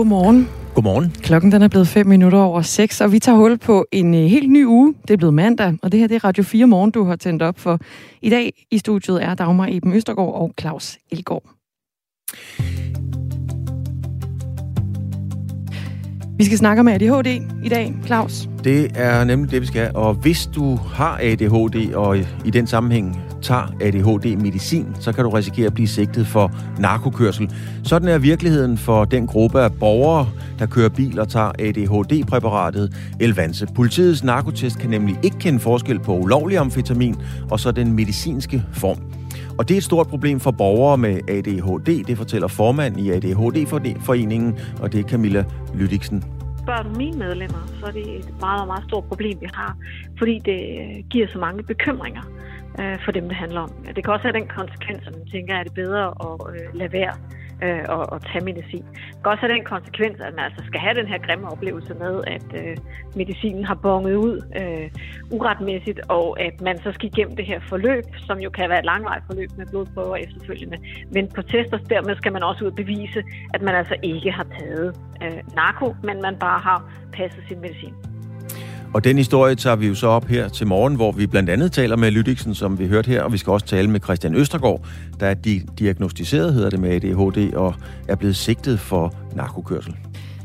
Godmorgen. Godmorgen. Klokken den er blevet 5 minutter over 6, og vi tager hul på en uh, helt ny uge. Det er blevet mandag, og det her det er Radio 4 Morgen, du har tændt op for. I dag i studiet er Dagmar Eben Østergaard og Claus Elgaard. Vi skal snakke om ADHD i dag, Claus. Det er nemlig det, vi skal. Og hvis du har ADHD, og i den sammenhæng tager ADHD-medicin, så kan du risikere at blive sigtet for narkokørsel. Sådan er virkeligheden for den gruppe af borgere, der kører bil og tager ADHD-præparatet Elvanse. Politiets narkotest kan nemlig ikke kende forskel på ulovlig amfetamin og så den medicinske form. Og det er et stort problem for borgere med ADHD, det fortæller formand i ADHD-foreningen, og det er Camilla Lydiksen. Spørger du mine medlemmer, så er det et meget, meget stort problem, vi har, fordi det giver så mange bekymringer øh, for dem, det handler om. Det kan også have den konsekvens, at man tænker, at det er bedre at øh, lade være øh, og, og tage medicin. Det kan også have den konsekvens, at man altså skal have den her grimme oplevelse med, at øh, medicinen har bonget ud øh, uretmæssigt, og at man så skal igennem det her forløb, som jo kan være et langvarigt forløb med blodprøver efterfølgende. Men på tester, dermed skal man også ud og bevise, at man altså ikke har taget øh, narko, men man bare har passet sin medicin. Og den historie tager vi jo så op her til morgen, hvor vi blandt andet taler med Lydiksen, som vi hørte her, og vi skal også tale med Christian Østergaard, der er di- diagnostiseret, hedder det med ADHD, og er blevet sigtet for narkokørsel.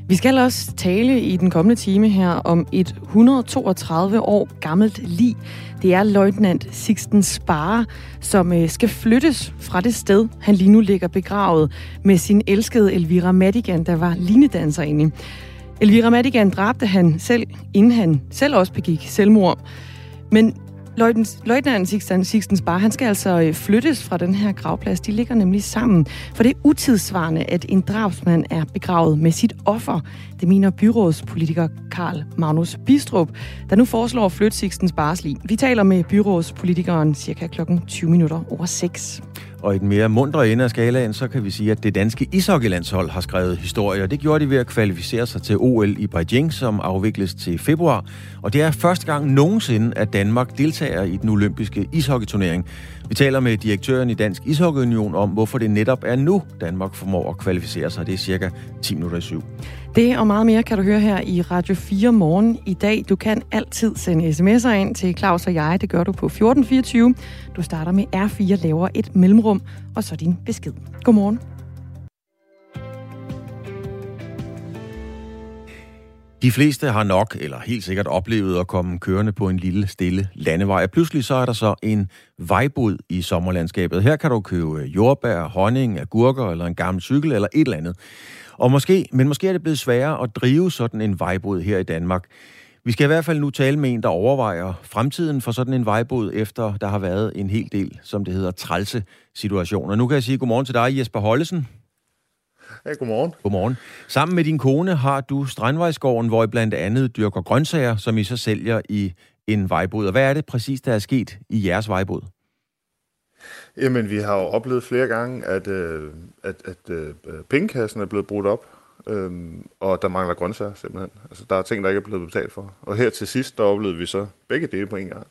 Vi skal også tale i den kommende time her om et 132 år gammelt lig. Det er løjtnant Sixten Spare, som øh, skal flyttes fra det sted, han lige nu ligger begravet med sin elskede Elvira Madigan, der var linedanserinde. Elvira Madigan dræbte han selv, inden han selv også begik selvmord. Men Løjtnant Sixten, Sixten Spar, han skal altså øh, flyttes fra den her gravplads. De ligger nemlig sammen, for det er utidsvarende, at en drabsmand er begravet med sit offer. Det mener byrådspolitiker Karl Magnus Bistrup, der nu foreslår at flytte Sixten Spars liv. Vi taler med byrådspolitikeren cirka klokken 20 minutter over 6. Og i den mere mundre ende af skalaen, så kan vi sige, at det danske ishockeylandshold har skrevet historie, og det gjorde de ved at kvalificere sig til OL i Beijing, som afvikles til februar. Og det er første gang nogensinde, at Danmark deltager i den olympiske ishockeyturnering. Vi taler med direktøren i Dansk Ishockeyunion om, hvorfor det netop er nu, Danmark formår at kvalificere sig. Det er cirka 10 minutter i syv. Det og meget mere kan du høre her i Radio 4 morgen i dag. Du kan altid sende sms'er ind til Claus og jeg. Det gør du på 1424. Du starter med R4, laver et mellemrum, og så din besked. Godmorgen. De fleste har nok, eller helt sikkert oplevet at komme kørende på en lille, stille landevej. Og pludselig så er der så en vejbod i sommerlandskabet. Her kan du købe jordbær, honning, agurker eller en gammel cykel eller et eller andet. Og måske, men måske er det blevet sværere at drive sådan en vejbod her i Danmark. Vi skal i hvert fald nu tale med en, der overvejer fremtiden for sådan en vejbod, efter der har været en hel del, som det hedder, trælse situationer. Nu kan jeg sige godmorgen til dig, Jesper Hollesen. Ja, godmorgen. Godmorgen. Sammen med din kone har du Strandvejsgården, hvor I blandt andet dyrker grøntsager, som I så sælger i en vejbod. Og hvad er det præcis, der er sket i jeres vejbod? Jamen, vi har jo oplevet flere gange, at, øh, at, at øh, pengekassen er blevet brudt op, øh, og der mangler grøntsager simpelthen. Altså, der er ting, der ikke er blevet betalt for. Og her til sidst, der oplevede vi så begge dele på en gang.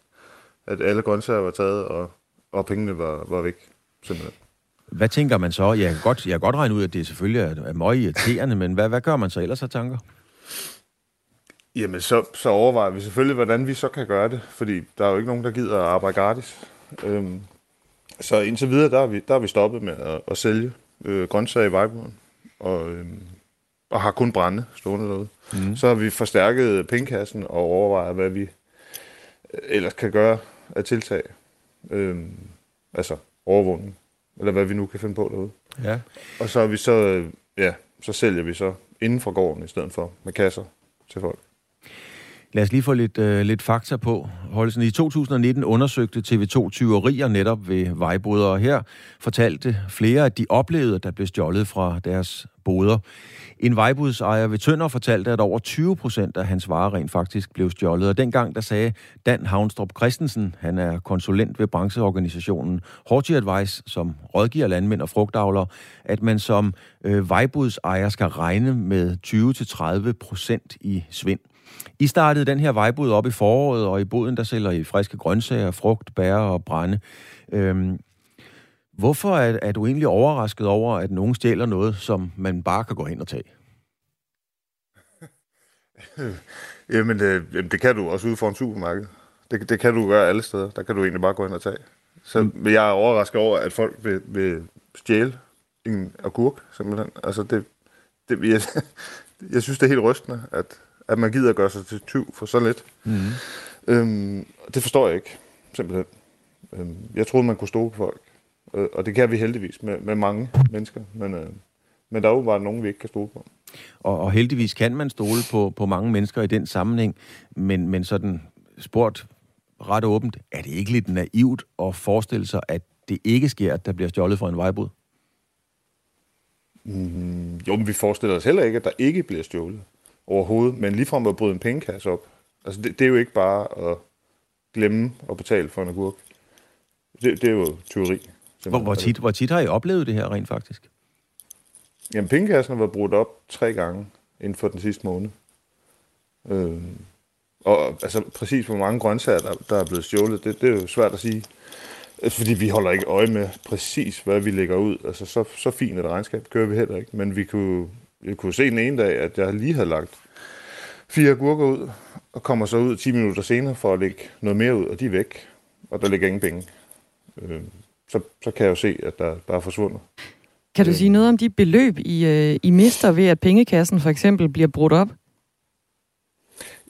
At alle grøntsager var taget, og, og pengene var, var væk simpelthen. Hvad tænker man så? Jeg kan godt, jeg kan godt regne ud, at det selvfølgelig er, er meget irriterende, men hvad, hvad gør man så ellers af tanker? Jamen, så, så overvejer vi selvfølgelig, hvordan vi så kan gøre det, fordi der er jo ikke nogen, der gider at arbejde gratis. Øhm, så indtil videre, der er vi, der er vi stoppet med at, at sælge øh, grøntsager i vejbåden, og, øhm, og har kun brænde stående derude. Mm. Så har vi forstærket pengekassen og overvejet, hvad vi ellers kan gøre af tiltag. Øhm, altså overvågning, eller hvad vi nu kan finde på derude. Ja. Og så er vi så, ja, så sælger vi så inden for gården i stedet for med kasser til folk. Lad os lige få lidt, øh, lidt fakta på. Holsen, i 2019 undersøgte TV2 tyverier netop ved vejboder, og her fortalte flere, at de oplevede, at der blev stjålet fra deres boder. En vejbudsejer ved Tønder fortalte, at over 20 procent af hans varer rent faktisk blev stjålet. Og dengang der sagde Dan Havnstrup Christensen, han er konsulent ved brancheorganisationen Horti Advice, som rådgiver landmænd og frugtavlere, at man som øh, vejbudsejer skal regne med 20-30 procent i svind. I startede den her vejbud op i foråret, og i boden der sælger I friske grøntsager, frugt, bær og brænde. Øhm, hvorfor er, er du egentlig overrasket over, at nogen stjæler noget, som man bare kan gå hen og tage? jamen, det, jamen, det kan du også ude for en supermarked. Det, det kan du gøre alle steder. Der kan du egentlig bare gå ind og tage. Så mm. jeg er overrasket over, at folk vil, vil stjæle en agurk, simpelthen. Altså, det, det, jeg, jeg synes, det er helt rystende, at, at man gider at gøre sig til tyv for så lidt. Mm. Øhm, det forstår jeg ikke, simpelthen. Øhm, jeg troede, man kunne stole på folk. Øh, og det kan vi heldigvis med, med mange mennesker. Men, øh, men der er jo bare nogen, vi ikke kan stole på. Og, og heldigvis kan man stole på, på mange mennesker i den sammenhæng. Men, men sådan spurgt ret åbent, er det ikke lidt naivt at forestille sig, at det ikke sker, at der bliver stjålet fra en vejbud? Mm, jo, men vi forestiller os heller ikke, at der ikke bliver stjålet overhovedet, men ligefrem at bryde en pengekasse op. Altså, det, det er jo ikke bare at glemme at betale for en agurk. Det, det er jo teori. Hvor, hvor, tit, hvor tit har I oplevet det her rent faktisk? Jamen, pengekassen har været brudt op tre gange inden for den sidste måned. Øh, og altså, præcis hvor mange grøntsager, der, der er blevet stjålet, det, det er jo svært at sige. Altså, fordi vi holder ikke øje med præcis, hvad vi lægger ud. Altså, så, så fint et regnskab kører vi heller ikke. Men vi kunne, vi kunne se den ene dag, at jeg lige havde lagt fire gurker ud, og kommer så ud 10 minutter senere for at lægge noget mere ud, og de er væk. Og der ligger ingen penge. Øh, så, så kan jeg jo se, at der, der er forsvundet. Kan du øh. sige noget om de beløb, I, øh, I mister ved, at pengekassen for eksempel bliver brudt op?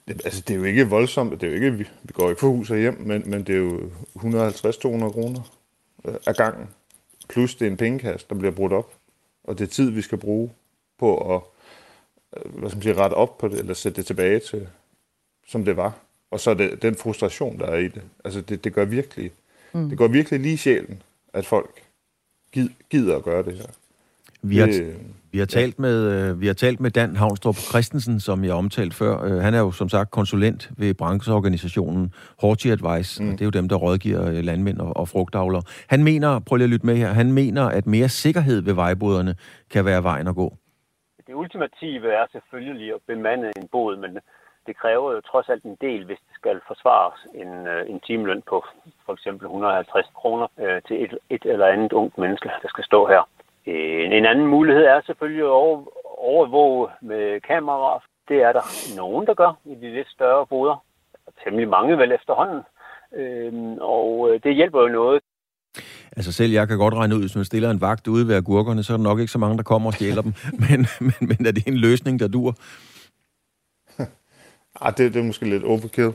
Det, altså, det er jo ikke voldsomt. Det er jo ikke, vi, vi går ikke for hus og hjem, men, men det er jo 150-200 kroner øh, gangen. Plus det er en pengekasse, der bliver brudt op. Og det er tid, vi skal bruge på at øh, hvad skal man sige, rette op på det, eller sætte det tilbage til, som det var. Og så er det den frustration, der er i det. Altså, det, det gør virkelig, mm. det går virkelig lige i sjælen, at folk gider at gøre det her. Vi har, det, vi har, talt, med, øh, vi har talt med Dan Havnstrup Christensen, som jeg omtalt før. Øh, han er jo som sagt konsulent ved brancheorganisationen Horti Advice, mm. og det er jo dem, der rådgiver landmænd og, og frugtavlere. Han mener, prøv lige at lytte med her, han mener, at mere sikkerhed ved vejboderne kan være vejen at gå. Det ultimative er selvfølgelig at bemande en båd, men det kræver jo trods alt en del, hvis det skal forsvares en, øh, en timeløn på for eksempel 150 kroner øh, til et, et eller andet ungt menneske, der skal stå her. En, en anden mulighed er selvfølgelig at over, overvåge med kameraer. Det er der nogen, der gør i de lidt større boder. Temmelig mange vel efterhånden. Øh, og øh, det hjælper jo noget. Altså selv jeg kan godt regne ud, hvis man stiller en vagt ude ved agurkerne, så er der nok ikke så mange, der kommer og stjæler dem. Men, men, men er det en løsning, der dur? Ah, det, det er måske lidt overkill.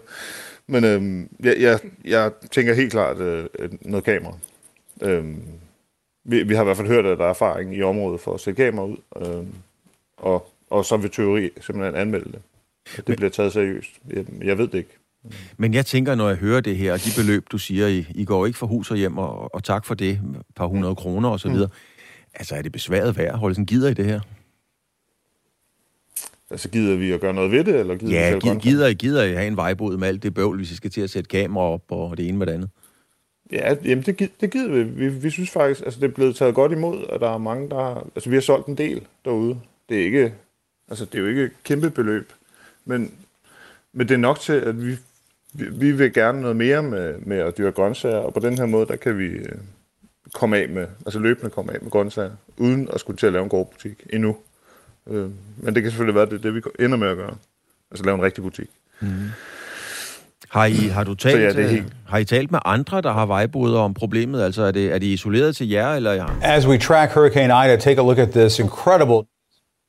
Men øhm, jeg, jeg, jeg tænker helt klart øh, noget kamera. Øhm, vi, vi har i hvert fald hørt, at der er erfaring i området for at sætte kamera ud, øh, og, og så vil teori simpelthen anmelde det. Det bliver taget seriøst. Jeg, jeg ved det ikke. Men jeg tænker, når jeg hører det her, og de beløb, du siger, I, I går ikke for hus og hjem, og, og tak for det, et par hundrede kroner og så videre. Mm. Altså, er det besværet værd? Holde sådan gider I det her? Altså, gider vi at gøre noget ved det, eller gider ja, vi gider, gider, I, gider I have en vejbod med alt det bøvl, hvis I skal til at sætte kamera op, og det ene med det andet? Ja, jamen det, det gider vi. vi. Vi synes faktisk, altså det er blevet taget godt imod, at der er mange, der har... Altså vi har solgt en del derude. Det er ikke... Altså det er jo ikke et kæmpe beløb, men, men det er nok til, at vi, vi, vi vil gerne noget mere med, med at dyrke grøntsager, og på den her måde, der kan vi øh, komme af med, altså løbende komme af med grøntsager, uden at skulle til at lave en butik endnu. Øh, men det kan selvfølgelig være, det er det, vi ender med at gøre. Altså lave en rigtig butik. Mm. Har, I, har, du talt, ja, det helt... har I talt med andre, der har vejboder om problemet? Altså er, det, er de isoleret til jer? Eller ja? As we track Hurricane Ida, take a look at this incredible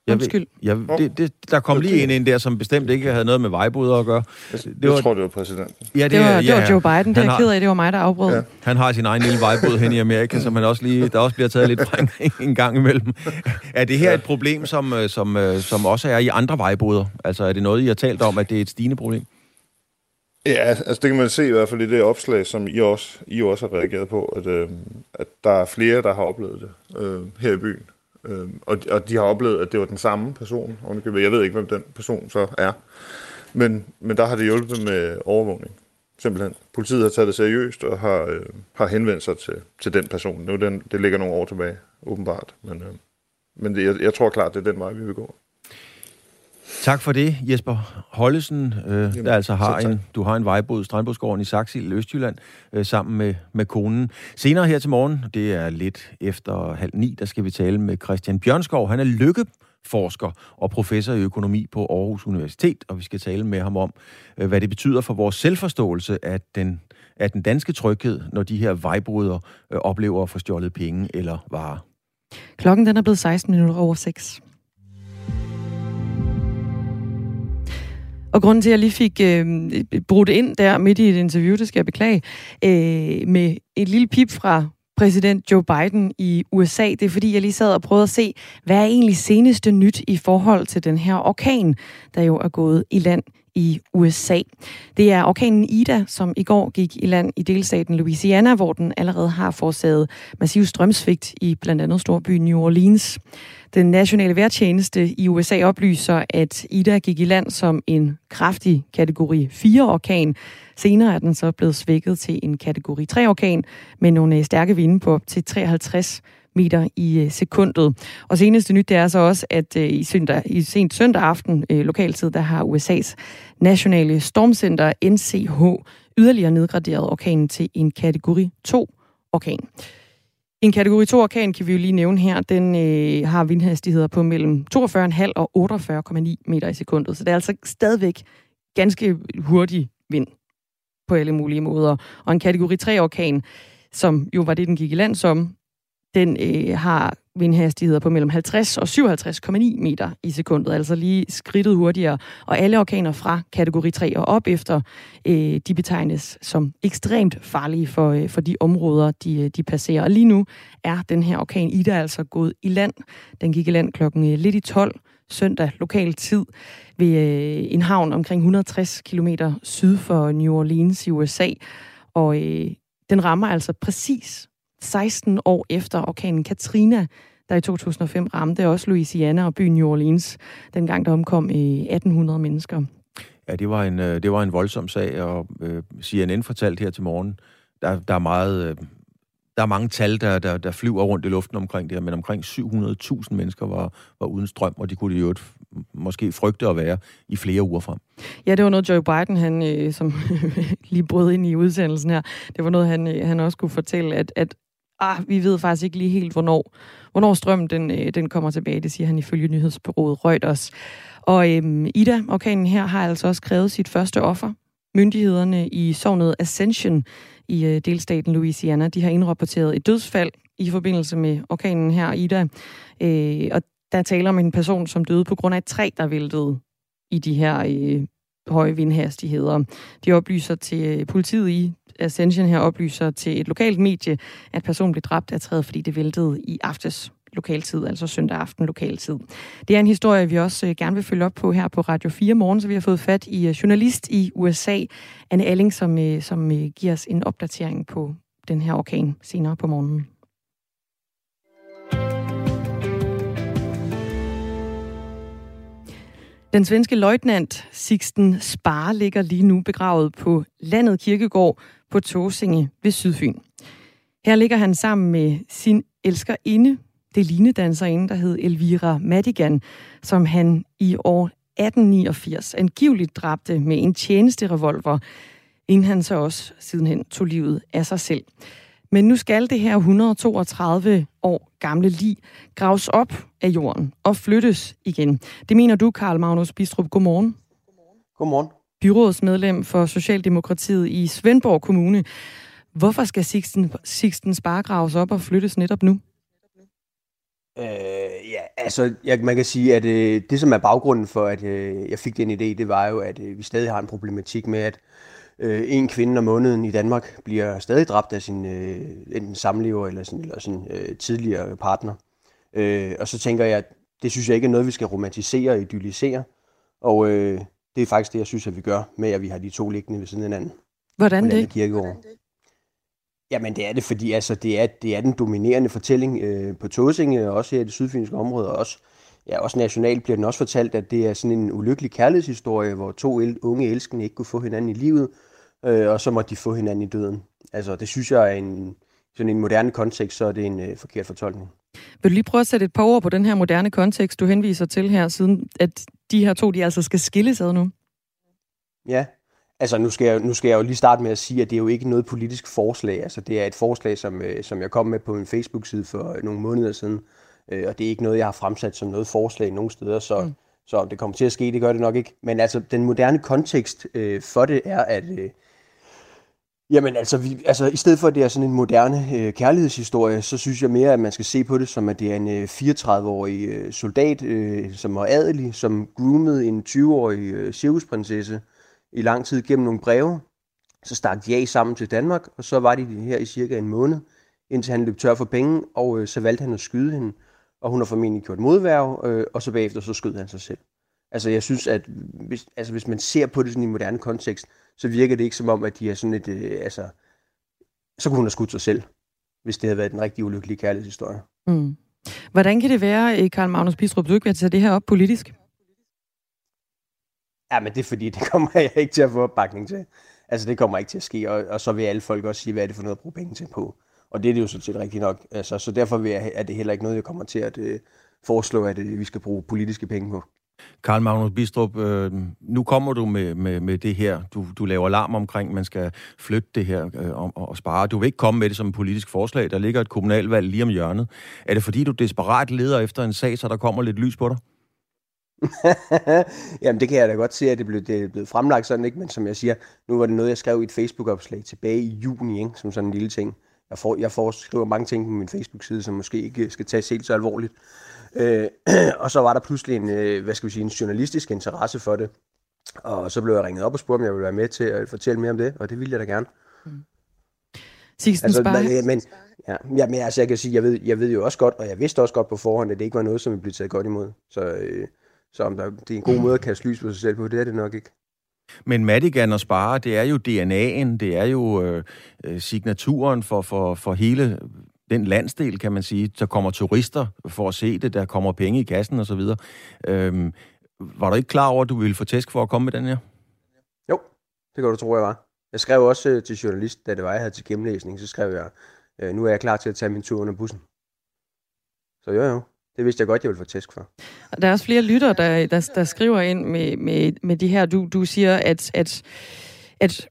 jeg, Undskyld. Jeg, det, det, der kom okay. lige en ind der, som bestemt ikke havde noget med vejboder at gøre. Jeg, det var, jeg tror, det var præsidenten. Ja, det, det, var, det var Joe Biden, det er ked af. Det var mig, der afbrød. Ja. Han har sin egen lille vejbod hen i Amerika, som han også lige, der også bliver taget lidt fra en gang imellem. Er det her ja. et problem, som, øh, som, øh, som også er i andre vejboder? Altså er det noget, I har talt om, at det er et stigende problem? Ja, altså det kan man se i hvert fald i det opslag, som I også, I også har reageret på, at, øh, at der er flere, der har oplevet det øh, her i byen. Øh, og, og de har oplevet, at det var den samme person. Jeg ved ikke, hvem den person så er. Men, men der har det hjulpet med overvågning. Simpelthen. Politiet har taget det seriøst og har, øh, har henvendt sig til, til den person. Nu den, det ligger nogle år tilbage, åbenbart. Men, øh, men det, jeg, jeg tror klart, det er den vej, vi vil gå. Tak for det, Jesper Hollesen, øh, Jamen, der altså har en, du har en vejbod, Strandbådsgården i Saxil, Østjylland, øh, sammen med, med konen. Senere her til morgen, det er lidt efter halv ni, der skal vi tale med Christian Bjørnskov. Han er lykke forsker og professor i økonomi på Aarhus Universitet, og vi skal tale med ham om, øh, hvad det betyder for vores selvforståelse af den, af den danske tryghed, når de her vejbryder øh, oplever at få stjålet penge eller varer. Klokken den er blevet 16 minutter over 6. Og grunden til, at jeg lige fik øh, brudt ind der midt i et interview, det skal jeg beklage, øh, med et lille pip fra præsident Joe Biden i USA, det er fordi, jeg lige sad og prøvede at se, hvad er egentlig seneste nyt i forhold til den her orkan, der jo er gået i land i USA. Det er orkanen Ida, som i går gik i land i delstaten Louisiana, hvor den allerede har forårsaget massiv strømsvigt i blandt andet storbyen New Orleans. Den nationale vejrtjeneste i USA oplyser, at Ida gik i land som en kraftig kategori 4-orkan. Senere er den så blevet svækket til en kategori 3-orkan med nogle øh, stærke vinde på op til 53 meter i øh, sekundet. Og seneste nyt det er så også, at øh, i, søndag, i sent søndag aften øh, lokaltid, der har USA's nationale stormcenter NCH yderligere nedgraderet orkanen til en kategori 2 orkan. En kategori 2 orkan kan vi jo lige nævne her, den øh, har vindhastigheder på mellem 42,5 og 48,9 meter i sekundet. Så det er altså stadigvæk ganske hurtig vind på alle mulige måder. Og en kategori 3 orkan, som jo var det, den gik i land som, den øh, har vindhastigheder på mellem 50 og 57,9 meter i sekundet, altså lige skridtet hurtigere. Og alle orkaner fra kategori 3 og op efter, øh, de betegnes som ekstremt farlige for, øh, for de områder, de, øh, de passerer. Og lige nu er den her orkan Ida altså gået i land. Den gik i land klokken øh, lidt i 12 søndag lokal tid ved øh, en havn omkring 160 km syd for New Orleans i USA. Og øh, den rammer altså præcis 16 år efter orkanen Katrina, der i 2005 ramte også Louisiana og byen New Orleans, dengang der omkom i 1800 mennesker. Ja, det var en, øh, det var en voldsom sag, og øh, CNN fortalte her til morgen, der, der er meget... Øh, der er mange tal, der, der, der flyver rundt i luften omkring det her, men omkring 700.000 mennesker var, var uden strøm, og de kunne jo måske frygte at være i flere uger frem. Ja, det var noget Joe Biden, han, øh, som lige brød ind i udsendelsen her, det var noget, han, øh, han også kunne fortælle, at, at ah, vi ved faktisk ikke lige helt, hvornår, hvornår strømmen den, øh, den kommer tilbage. Det siger han ifølge nyhedsbyrået Reuters. Og øhm, Ida, orkanen her, har altså også krævet sit første offer. Myndighederne i sovnet Ascension i øh, delstaten Louisiana, de har indrapporteret et dødsfald i forbindelse med orkanen her, Ida. Øh, og der taler om en person, som døde på grund af et træ, der væltede i de her øh, høje vindhastigheder. De oplyser til øh, politiet i Ascension her oplyser til et lokalt medie, at personen blev dræbt af træet, fordi det væltede i aftes lokaltid, altså søndag aften lokaltid. Det er en historie, vi også øh, gerne vil følge op på her på Radio 4 morgen, så vi har fået fat i øh, journalist i USA, Anne Alling, som, øh, som giver os en opdatering på den her orkan senere på morgenen. Den svenske løjtnant Sixten Spar ligger lige nu begravet på landet kirkegård på Tåsinge ved Sydfyn. Her ligger han sammen med sin elskerinde, det linedanserinde, der hed Elvira Madigan, som han i år 1889 angiveligt dræbte med en tjenesterevolver, inden han så også sidenhen tog livet af sig selv. Men nu skal det her 132 år gamle lig graves op af jorden og flyttes igen. Det mener du, Karl Magnus Bistrup. Godmorgen. Godmorgen. Byrådsmedlem for Socialdemokratiet i Svendborg Kommune. Hvorfor skal Sixten, Sixten Spar graves op og flyttes netop nu? Øh, ja, altså jeg, man kan sige, at øh, det som er baggrunden for, at øh, jeg fik den idé, det var jo, at øh, vi stadig har en problematik med, at øh, en kvinde om måneden i Danmark bliver stadig dræbt af sin øh, enten samlever eller sin, eller sin øh, tidligere partner. Øh, og så tænker jeg, at det synes jeg ikke er noget, vi skal romantisere og idyllisere. Og øh, det er faktisk det, jeg synes, at vi gør med, at vi har de to liggende ved siden af hinanden. Hvordan det? Kirkegård. Jamen det er det, fordi altså, det, er, det er den dominerende fortælling øh, på Tåsinge, og også her i det sydfynske område, og også, ja, også nationalt bliver den også fortalt, at det er sådan en ulykkelig kærlighedshistorie, hvor to el- unge elskende ikke kunne få hinanden i livet, øh, og så måtte de få hinanden i døden. Altså, det synes jeg er en, sådan en moderne kontekst, så er det en øh, forkert fortolkning. Vil du lige prøve at sætte et par ord på den her moderne kontekst, du henviser til her, siden at de her to, de altså skal skilles ad nu? Ja, altså nu skal, jeg, nu skal jeg jo lige starte med at sige, at det er jo ikke noget politisk forslag. Altså det er et forslag, som, øh, som jeg kom med på en Facebook-side for nogle måneder siden, Øh, og det er ikke noget, jeg har fremsat som noget forslag nogen steder, så, mm. så om det kommer til at ske, det gør det nok ikke. Men altså, den moderne kontekst øh, for det er, at øh, Jamen altså, vi, altså, i stedet for at det er sådan en moderne øh, kærlighedshistorie, så synes jeg mere, at man skal se på det som, at det er en øh, 34-årig øh, soldat, øh, som er adelig, som groomede en 20-årig øh, cirkusprinsesse i lang tid gennem nogle breve. Så stak de af sammen til Danmark, og så var de her i cirka en måned, indtil han løb tør for penge, og øh, så valgte han at skyde hende, og hun har formentlig gjort modværv, øh, og så bagefter så skød han sig selv. Altså jeg synes, at hvis, altså, hvis man ser på det sådan i en moderne kontekst, så virker det ikke som om, at de er sådan et, øh, altså, så kunne hun have skudt sig selv, hvis det havde været en rigtig ulykkelig kærlighedshistorie. Mm. Hvordan kan det være, Karl Magnus Bistrup, du ikke vil tage det her op politisk? Ja, men det er fordi, det kommer jeg ikke til at få opbakning til. Altså, det kommer ikke til at ske, og, og så vil alle folk også sige, hvad er det for noget at bruge penge til på. Og det er det jo sådan set rigtigt nok. Altså, så derfor vil jeg, er det heller ikke noget, jeg kommer til at uh, foreslå, at uh, vi skal bruge politiske penge på. Karl Magnus Bistrup, øh, nu kommer du med, med, med det her. Du, du laver alarm omkring, at man skal flytte det her øh, og, og spare. Du vil ikke komme med det som et politisk forslag. Der ligger et kommunalvalg lige om hjørnet. Er det fordi, du desperat leder efter en sag, så der kommer lidt lys på dig? Jamen, det kan jeg da godt se, at det blev, det blev fremlagt sådan, ikke? Men som jeg siger, nu var det noget, jeg skrev i et Facebook-opslag tilbage i juni, ikke? Som sådan en lille ting. Jeg, får, jeg får, mange ting på min Facebook-side, som måske ikke skal tages helt så alvorligt. Øh, og så var der pludselig en, øh, hvad skal vi sige, en journalistisk interesse for det. Og så blev jeg ringet op og spurgte, om jeg ville være med til at fortælle mere om det, og det ville jeg da gerne. Mm. altså, men, men, ja, ja, men altså, jeg kan sige, jeg ved, jeg ved jo også godt, og jeg vidste også godt på forhånd, at det ikke var noget, som ville blive taget godt imod. Så, øh, så om der, det er en god måde at kaste lys på sig selv på, det er det nok ikke. Men Madigan og Spare, det er jo DNA'en, det er jo øh, øh, signaturen for, for, for hele den landsdel, kan man sige. Der kommer turister for at se det, der kommer penge i kassen osv. Øhm, var du ikke klar over, at du ville få tæsk for at komme med den her? Jo, det kan du tro, jeg var. Jeg skrev også øh, til journalist, da det var, jeg havde til gennemlæsning, så skrev jeg, øh, nu er jeg klar til at tage min tur under bussen. Så jo, jo. Det vidste jeg godt, jeg ville få tæsk for. Der er også flere lytter, der, der, der skriver ind med, med, med de her. Du, du siger, at, at, at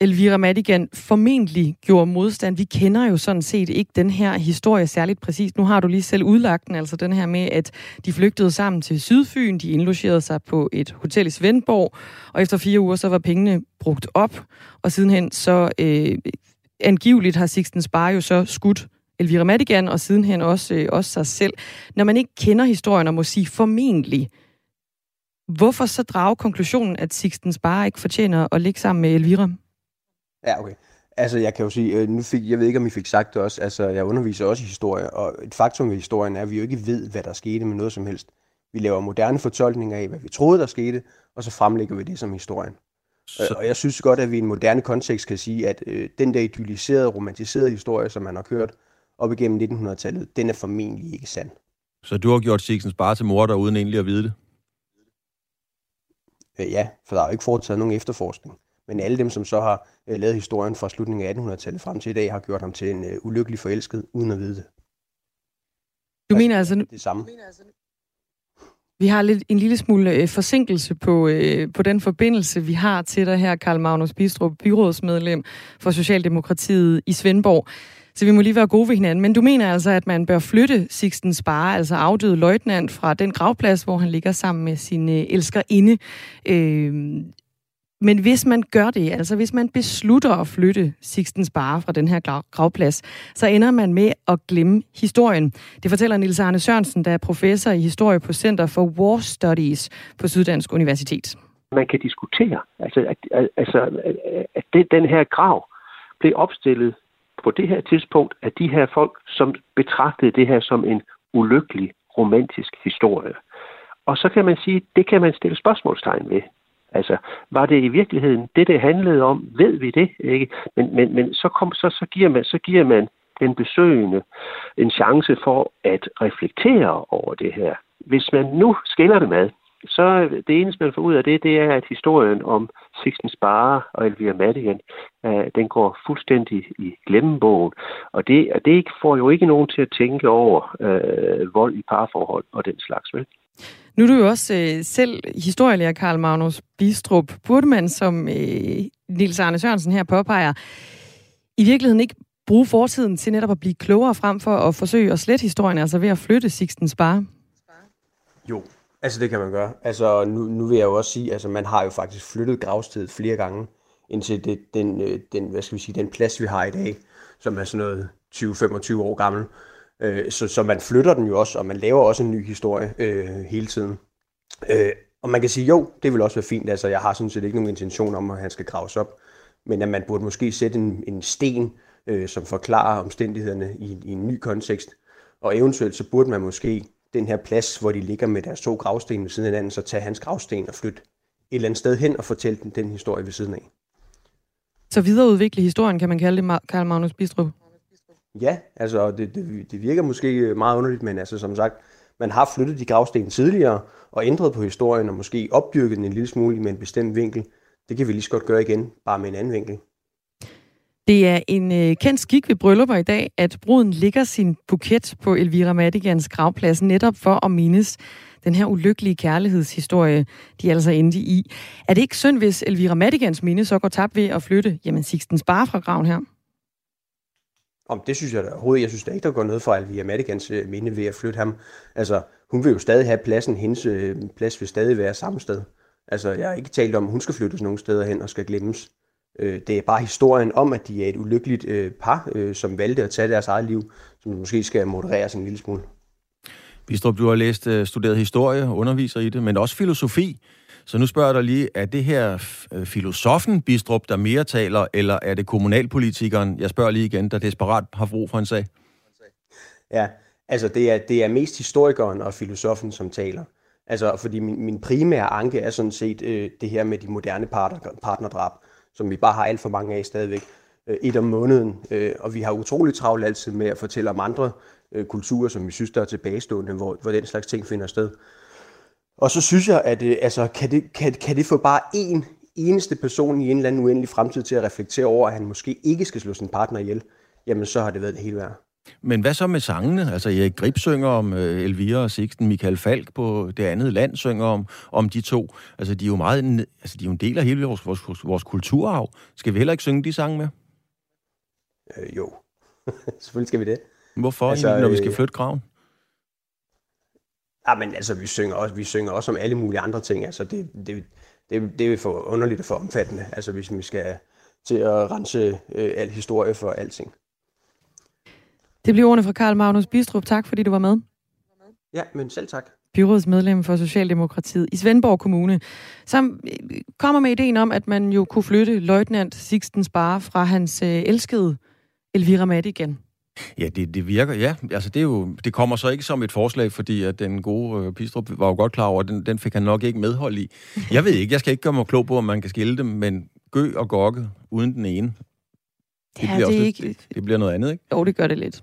Elvira Madigan formentlig gjorde modstand. Vi kender jo sådan set ikke den her historie særligt præcist. Nu har du lige selv udlagt den, altså den her med, at de flygtede sammen til Sydfyn, de indlogerede sig på et hotel i Svendborg, og efter fire uger så var pengene brugt op, og sidenhen så øh, angiveligt har Sixten Spar jo så skudt Elvira Madigan, og sidenhen også, øh, også sig selv. Når man ikke kender historien og må sige formentlig, hvorfor så drage konklusionen, at Sixten Spar ikke fortjener at ligge sammen med Elvira? Ja, okay. Altså, jeg kan jo sige, øh, nu fik, jeg ved ikke, om I fik sagt det også, altså, jeg underviser også i historie, og et faktum ved historien er, at vi jo ikke ved, hvad der skete med noget som helst. Vi laver moderne fortolkninger af, hvad vi troede, der skete, og så fremlægger vi det som historien. Så... Og jeg synes godt, at vi i en moderne kontekst kan sige, at øh, den der idylliserede, romantiserede historie, som man har kørt op igennem 1900-tallet, den er formentlig ikke sand. Så du har gjort Sixens bare til mor der uden egentlig at vide det? Øh, ja, for der er jo ikke foretaget nogen efterforskning. Men alle dem, som så har øh, lavet historien fra slutningen af 1800-tallet frem til i dag, har gjort ham til en øh, ulykkelig forelsket, uden at vide det. Du altså, mener altså... Det samme. Vi har lidt, en lille smule øh, forsinkelse på, øh, på den forbindelse, vi har til dig her, Karl Magnus Bistrup, byrådsmedlem for Socialdemokratiet i Svendborg. Så vi må lige være gode ved hinanden. Men du mener altså, at man bør flytte Sixten Spare, altså afdøde løjtnant, fra den gravplads, hvor han ligger sammen med sin øh, elskerinde. Øh, men hvis man gør det, altså hvis man beslutter at flytte Sixtens Bare fra den her gravplads, så ender man med at glemme historien. Det fortæller Nils Arne Sørensen, der er professor i historie på Center for War Studies på Syddansk Universitet. Man kan diskutere, altså, at, altså, at det, den her grav blev opstillet på det her tidspunkt af de her folk, som betragtede det her som en ulykkelig romantisk historie. Og så kan man sige, det kan man stille spørgsmålstegn ved. Altså, var det i virkeligheden det, det handlede om? Ved vi det? Ikke? Men, men, men så, kom, så, så, giver man, så giver man den besøgende en chance for at reflektere over det her. Hvis man nu skiller det med, så det eneste, man får ud af det, det er, at historien om Sixten Sparre og Elvira Madigan, uh, den går fuldstændig i glemmebogen. Og det, det får jo ikke nogen til at tænke over uh, vold i parforhold og den slags, vel? Nu er du jo også øh, selv historielærer, Karl Magnus Bistrup. Burde man, som øh, Nils Arne Sørensen her påpeger, i virkeligheden ikke bruge fortiden til netop at blive klogere frem for at forsøge at slette historien, altså ved at flytte Sixten Spar? Jo, altså det kan man gøre. Altså nu, nu vil jeg jo også sige, altså man har jo faktisk flyttet gravstedet flere gange indtil det, den, øh, den, hvad skal vi sige, den plads, vi har i dag, som er sådan noget 20-25 år gammel. Øh, så, så man flytter den jo også, og man laver også en ny historie øh, hele tiden. Øh, og man kan sige, jo, det vil også være fint. Altså, jeg har sådan set ikke nogen intention om, at han skal graves op. Men at man burde måske sætte en, en sten, øh, som forklarer omstændighederne i, i en ny kontekst. Og eventuelt så burde man måske den her plads, hvor de ligger med deres to gravsten ved siden af hinanden, så tage hans gravsten og flytte et eller andet sted hen og fortælle den, den historie ved siden af. Så videreudvikle historien, kan man kalde det, Karl Magnus Bistrup? Ja, altså det, det, det virker måske meget underligt, men altså som sagt, man har flyttet de gravsten tidligere og ændret på historien og måske opdyrket den en lille smule med en bestemt vinkel. Det kan vi lige så godt gøre igen, bare med en anden vinkel. Det er en øh, kendt skik ved bryllupper i dag, at bruden ligger sin buket på Elvira Madigans gravplads netop for at mindes den her ulykkelige kærlighedshistorie, de er altså endte i. Er det ikke synd, hvis Elvira Madigans minde så går tabt ved at flytte jamen, Sixten Spare fra graven her? Om det synes jeg da overhovedet. Jeg synes da ikke, der går noget for Alvia Madigans øh, minde ved at flytte ham. Altså, hun vil jo stadig have pladsen. Hendes øh, plads vil stadig være samme sted. Altså, jeg har ikke talt om, at hun skal flyttes nogen steder hen og skal glemmes. Øh, det er bare historien om, at de er et ulykkeligt øh, par, øh, som valgte at tage deres eget liv, som måske skal modereres en lille smule. Bistrup, du har læst, studeret historie, underviser i det, men også filosofi. Så nu spørger jeg dig lige, er det her øh, filosofen Bistrup, der mere taler, eller er det kommunalpolitikeren, jeg spørger lige igen, der desperat har brug for en sag? Ja, altså det er, det er mest historikeren og filosofen, som taler. Altså, fordi min, min primære anke er sådan set øh, det her med de moderne partner, partnerdrab, som vi bare har alt for mange af stadigvæk. Øh, et om måneden, øh, og vi har utrolig travlt altid med at fortælle om andre øh, kulturer, som vi synes, der er tilbagestående, hvor, hvor den slags ting finder sted. Og så synes jeg, at øh, altså, kan, det, kan, kan det få bare en eneste person i en eller anden uendelig fremtid til at reflektere over, at han måske ikke skal slå sin partner ihjel, jamen så har det været det hele værd. Men hvad så med sangene? Altså Erik Grip synger om øh, Elvira og Sixten, Michael Falk på det andet land synger om, om de to. Altså de er jo meget, altså de er jo en del af hele vores, vores, vores kulturarv. Skal vi heller ikke synge de sange med? Øh, jo, selvfølgelig skal vi det. Hvorfor altså, når vi skal øh, flytte graven? Ja, men altså, vi synger også, vi synger også om alle mulige andre ting. Altså, det, det, det, det er for underligt og for omfattende, altså, hvis vi skal til at rense øh, al historie for alting. Det bliver ordene fra Karl Magnus Bistrup. Tak, fordi du var med. Ja, men selv tak. Byrådsmedlem for Socialdemokratiet i Svendborg Kommune, som øh, kommer med ideen om, at man jo kunne flytte løjtnant Sixten Spare fra hans øh, elskede Elvira Madigan. Ja, det, det virker, ja. Altså, det, er jo, det kommer så ikke som et forslag, fordi at den gode øh, Pistrup var jo godt klar over, at den, den fik han nok ikke medhold i. Jeg ved ikke, jeg skal ikke gøre mig klog på, om man kan skille dem, men gø og gokke uden den ene. Det, ja, bliver det, også lidt, ikke... det, det bliver noget andet, ikke? Jo, det gør det lidt.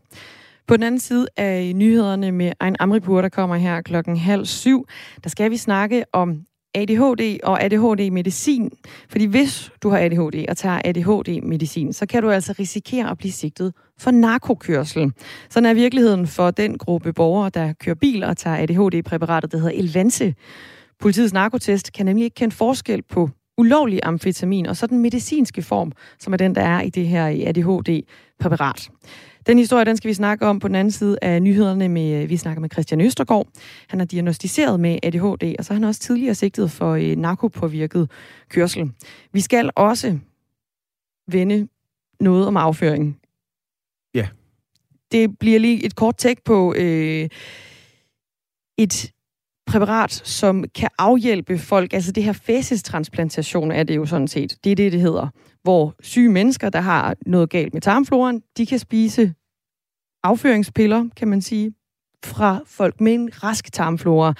På den anden side af nyhederne med Ein Amripur, der kommer her klokken halv syv, der skal vi snakke om ADHD og ADHD-medicin. Fordi hvis du har ADHD og tager ADHD-medicin, så kan du altså risikere at blive sigtet for narkokørsel. Sådan er virkeligheden for den gruppe borgere, der kører bil og tager ADHD-præparatet, der hedder Elvanse. Politiets narkotest kan nemlig ikke kende forskel på ulovlig amfetamin og så den medicinske form, som er den, der er i det her ADHD-præparat. Den historie, den skal vi snakke om på den anden side af nyhederne. Med, vi snakker med Christian Østergaard. Han er diagnostiseret med ADHD, og så er han også tidligere sigtet for øh, narkopåvirket kørsel. Vi skal også vende noget om afføring. Ja. Det bliver lige et kort tæk på øh, et præparat, som kan afhjælpe folk. Altså det her fæsestransplantation er det jo sådan set. Det er det, det hedder. Hvor syge mennesker, der har noget galt med tarmfloren, de kan spise afføringspiller, kan man sige, fra folk med en rask tarmflora.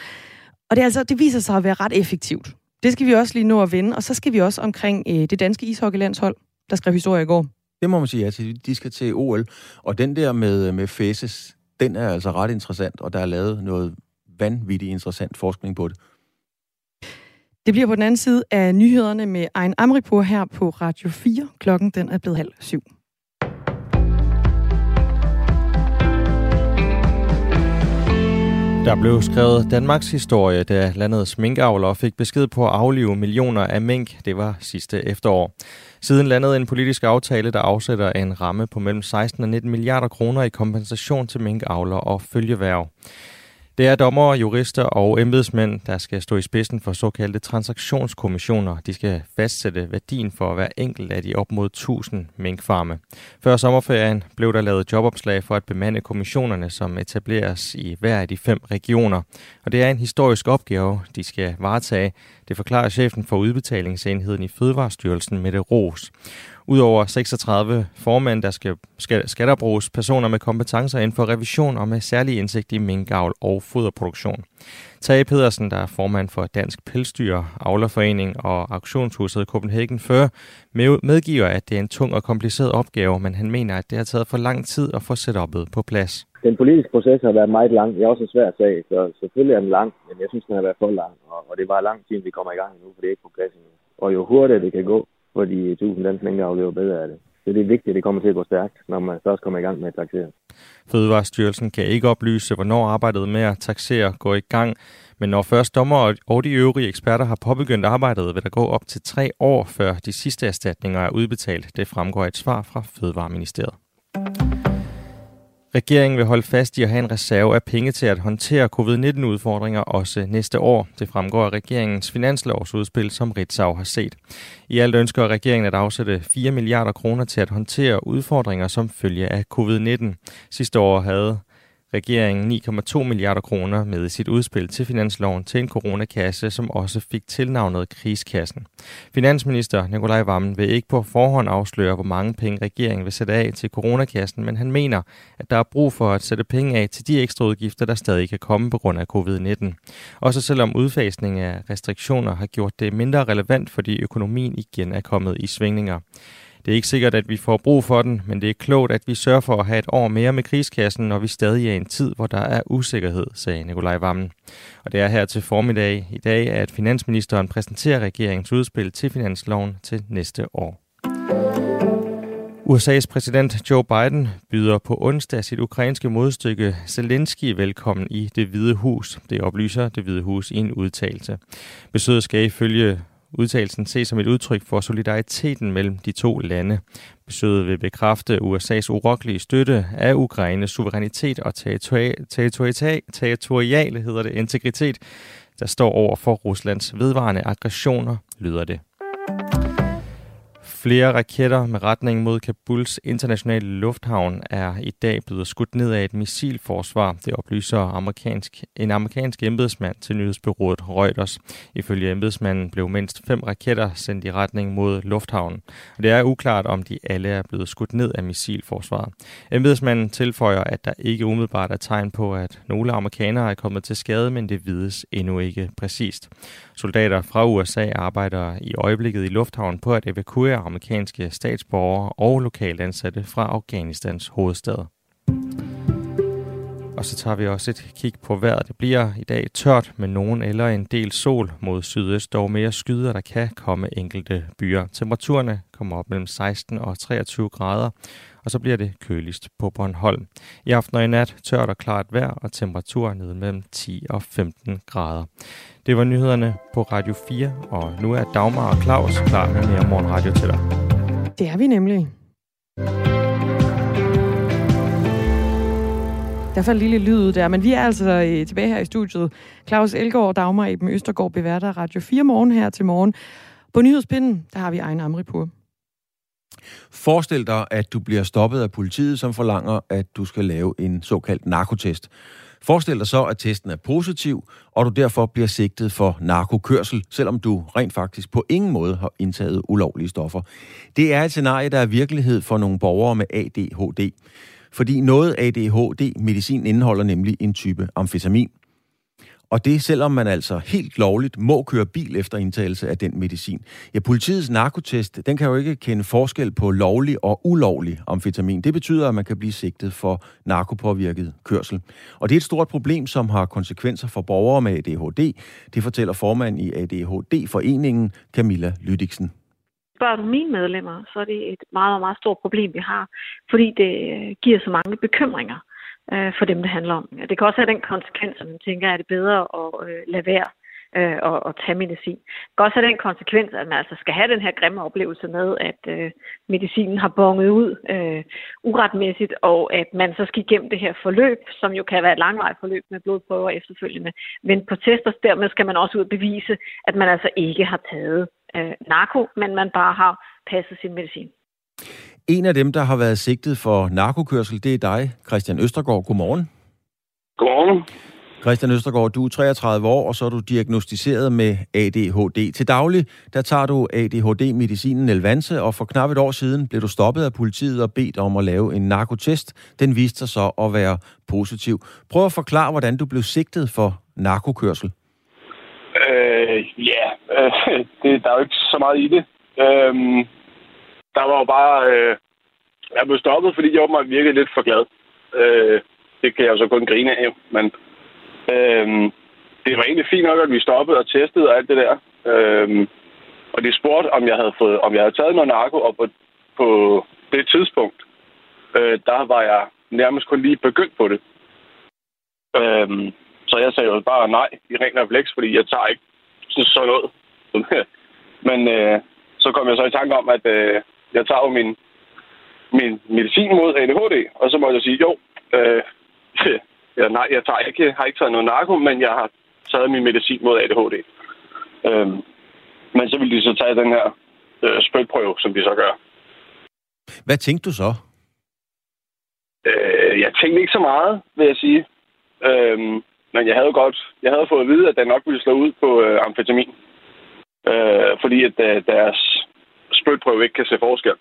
Og det, er altså, det viser sig at være ret effektivt. Det skal vi også lige nå at vende. Og så skal vi også omkring øh, det danske ishockeylandshold, der skrev historie i går. Det må man sige, at de skal til OL. Og den der med, øh, med faces, den er altså ret interessant, og der er lavet noget vanvittigt interessant forskning på det. Det bliver på den anden side af nyhederne med Ejn Amripur her på Radio 4. Klokken den er blevet halv syv. Der blev skrevet Danmarks historie, da landets minkavlere fik besked på at aflive millioner af mink. Det var sidste efterår. Siden landede en politisk aftale, der afsætter en ramme på mellem 16 og 19 milliarder kroner i kompensation til minkavlere og følgeværv. Det er dommer, jurister og embedsmænd, der skal stå i spidsen for såkaldte transaktionskommissioner. De skal fastsætte værdien for hver enkelt af de op mod 1000 minkfarme. Før sommerferien blev der lavet jobopslag for at bemande kommissionerne, som etableres i hver af de fem regioner. Og det er en historisk opgave, de skal varetage. Det forklarer chefen for udbetalingsenheden i Fødevarestyrelsen, Mette Ros. Udover 36 formænd, der skal, skal, skal der bruges personer med kompetencer inden for revision og med særlig indsigt i minkavl og foderproduktion. Tage Pedersen, der er formand for Dansk Pelsdyr, Avlerforening og Auktionshuset Copenhagen Før, medgiver, at det er en tung og kompliceret opgave, men han mener, at det har taget for lang tid at få setupet på plads. Den politiske proces har været meget lang. Det er også en svær sag, så selvfølgelig er den lang, men jeg synes, den har været for lang, og det var lang tid, vi kommer i gang nu, for det er ikke på plads endnu. Og jo hurtigere det kan gå, fordi tusind danske minkavlere bedre af det. Så det er vigtigt, at det kommer til at gå stærkt, når man først kommer i gang med at taxere. Fødevarestyrelsen kan ikke oplyse, hvornår arbejdet med at taxere går i gang, men når først dommer og de øvrige eksperter har påbegyndt arbejdet, vil der gå op til tre år, før de sidste erstatninger er udbetalt. Det fremgår et svar fra Fødevareministeriet. Regeringen vil holde fast i at have en reserve af penge til at håndtere covid-19-udfordringer også næste år. Det fremgår af regeringens finanslovsudspil, som Ritzau har set. I alt ønsker regeringen at afsætte 4 milliarder kroner til at håndtere udfordringer som følge af covid-19. Sidste år havde regeringen 9,2 milliarder kroner med i sit udspil til finansloven til en coronakasse, som også fik tilnavnet kriskassen. Finansminister Nikolaj Vammen vil ikke på forhånd afsløre, hvor mange penge regeringen vil sætte af til coronakassen, men han mener, at der er brug for at sætte penge af til de ekstra udgifter, der stadig kan komme på grund af covid-19. Også selvom udfasning af restriktioner har gjort det mindre relevant, fordi økonomien igen er kommet i svingninger. Det er ikke sikkert, at vi får brug for den, men det er klogt, at vi sørger for at have et år mere med krigskassen, når vi stadig er i en tid, hvor der er usikkerhed, sagde Nikolaj Vammen. Og det er her til formiddag i dag, at finansministeren præsenterer regeringens udspil til finansloven til næste år. USA's præsident Joe Biden byder på onsdag sit ukrainske modstykke Zelensky velkommen i det hvide hus. Det oplyser det hvide hus i en udtalelse. Besøget skal ifølge Udtalelsen ses som et udtryk for solidariteten mellem de to lande. Besøget vil bekræfte USA's urokkelige støtte af Ukraines suverænitet og territoriale hedder det, integritet, der står over for Ruslands vedvarende aggressioner, lyder det. Flere raketter med retning mod Kabuls internationale lufthavn er i dag blevet skudt ned af et missilforsvar. Det oplyser amerikansk, en amerikansk embedsmand til nyhedsbyrået Reuters. Ifølge embedsmanden blev mindst fem raketter sendt i retning mod lufthavnen. Og det er uklart, om de alle er blevet skudt ned af missilforsvaret. Embedsmanden tilføjer, at der ikke umiddelbart er tegn på, at nogle amerikanere er kommet til skade, men det vides endnu ikke præcist. Soldater fra USA arbejder i øjeblikket i lufthavnen på at evakuere amerikanske statsborgere og lokalt ansatte fra Afghanistans hovedstad. Og så tager vi også et kig på vejret. Det bliver i dag tørt med nogen eller en del sol mod sydøst, dog mere skyder, der kan komme enkelte byer. Temperaturerne kommer op mellem 16 og 23 grader, og så bliver det køligst på Bornholm. I aften og i nat tørt og klart vejr, og temperaturer ned mellem 10 og 15 grader. Det var nyhederne på Radio 4, og nu er Dagmar og Claus klar med mere morgenradio til dig. Det er vi nemlig. Der faldt lille lyd ud der, men vi er altså øh, tilbage her i studiet. Claus Elgaard, Dagmar Eben Østergaard beværter Radio 4 morgen her til morgen. På nyhedspinden, der har vi egen Amripur. Forestil dig, at du bliver stoppet af politiet, som forlanger, at du skal lave en såkaldt narkotest. Forestil dig så, at testen er positiv, og du derfor bliver sigtet for narkokørsel, selvom du rent faktisk på ingen måde har indtaget ulovlige stoffer. Det er et scenarie, der er virkelighed for nogle borgere med ADHD. Fordi noget ADHD-medicin indeholder nemlig en type amfetamin. Og det selvom man altså helt lovligt må køre bil efter indtagelse af den medicin. Ja, politiets narkotest, den kan jo ikke kende forskel på lovlig og ulovlig amfetamin. Det betyder, at man kan blive sigtet for narkopåvirket kørsel. Og det er et stort problem, som har konsekvenser for borgere med ADHD. Det fortæller formand i ADHD-foreningen Camilla Lydiksen spørger du mine medlemmer, så er det et meget, meget stort problem, vi har, fordi det øh, giver så mange bekymringer øh, for dem, det handler om. Det kan også have den konsekvens, at man tænker, at det er bedre at øh, lade være øh, og, og tage medicin. Det kan også have den konsekvens, at man altså skal have den her grimme oplevelse med, at øh, medicinen har bonget ud øh, uretmæssigt, og at man så skal igennem det her forløb, som jo kan være et langvarigt forløb med blodprøver efterfølgende. Men på tester, dermed skal man også ud og bevise, at man altså ikke har taget øh, narko, men man bare har passet sin medicin. En af dem, der har været sigtet for narkokørsel, det er dig, Christian Østergaard. Godmorgen. Godmorgen. Christian Østergaard, du er 33 år, og så er du diagnostiseret med ADHD. Til daglig, der tager du ADHD-medicinen Elvanse, og for knap et år siden blev du stoppet af politiet og bedt om at lave en narkotest. Den viste sig så at være positiv. Prøv at forklare, hvordan du blev sigtet for narkokørsel. Øh, ja, øh, det, der er jo ikke så meget i det. Øh, der var jo bare... Øh, jeg blev stoppet, fordi jeg åbenbart virkede lidt for glad. Øh, det kan jeg jo så kun grine af, men Øh, det var egentlig fint nok, at vi stoppede og testede og alt det der. Øh, og de spurgte, om jeg havde fået, om jeg havde taget noget narko, og på, på det tidspunkt, øh, der var jeg nærmest kun lige begyndt på det. Øh, så jeg sagde jo bare nej i ren refleks, fordi jeg tager ikke sådan noget. Men øh, så kom jeg så i tanke om, at øh, jeg tager jo min, min medicin mod ADHD, og så må jeg sige, jo, øh, Ja, nej, jeg tager ikke, har ikke taget noget narko, men jeg har taget min medicin mod ADHD. Øhm, men så vil de så tage den her øh, spytprøve, som de så gør. Hvad tænkte du så? Øh, jeg tænkte ikke så meget, vil jeg sige. Øhm, men jeg havde godt, jeg havde fået at vide, at den nok ville slå ud på øh, amfetamin. Øh, fordi at øh, deres spytprøve ikke kan se forskel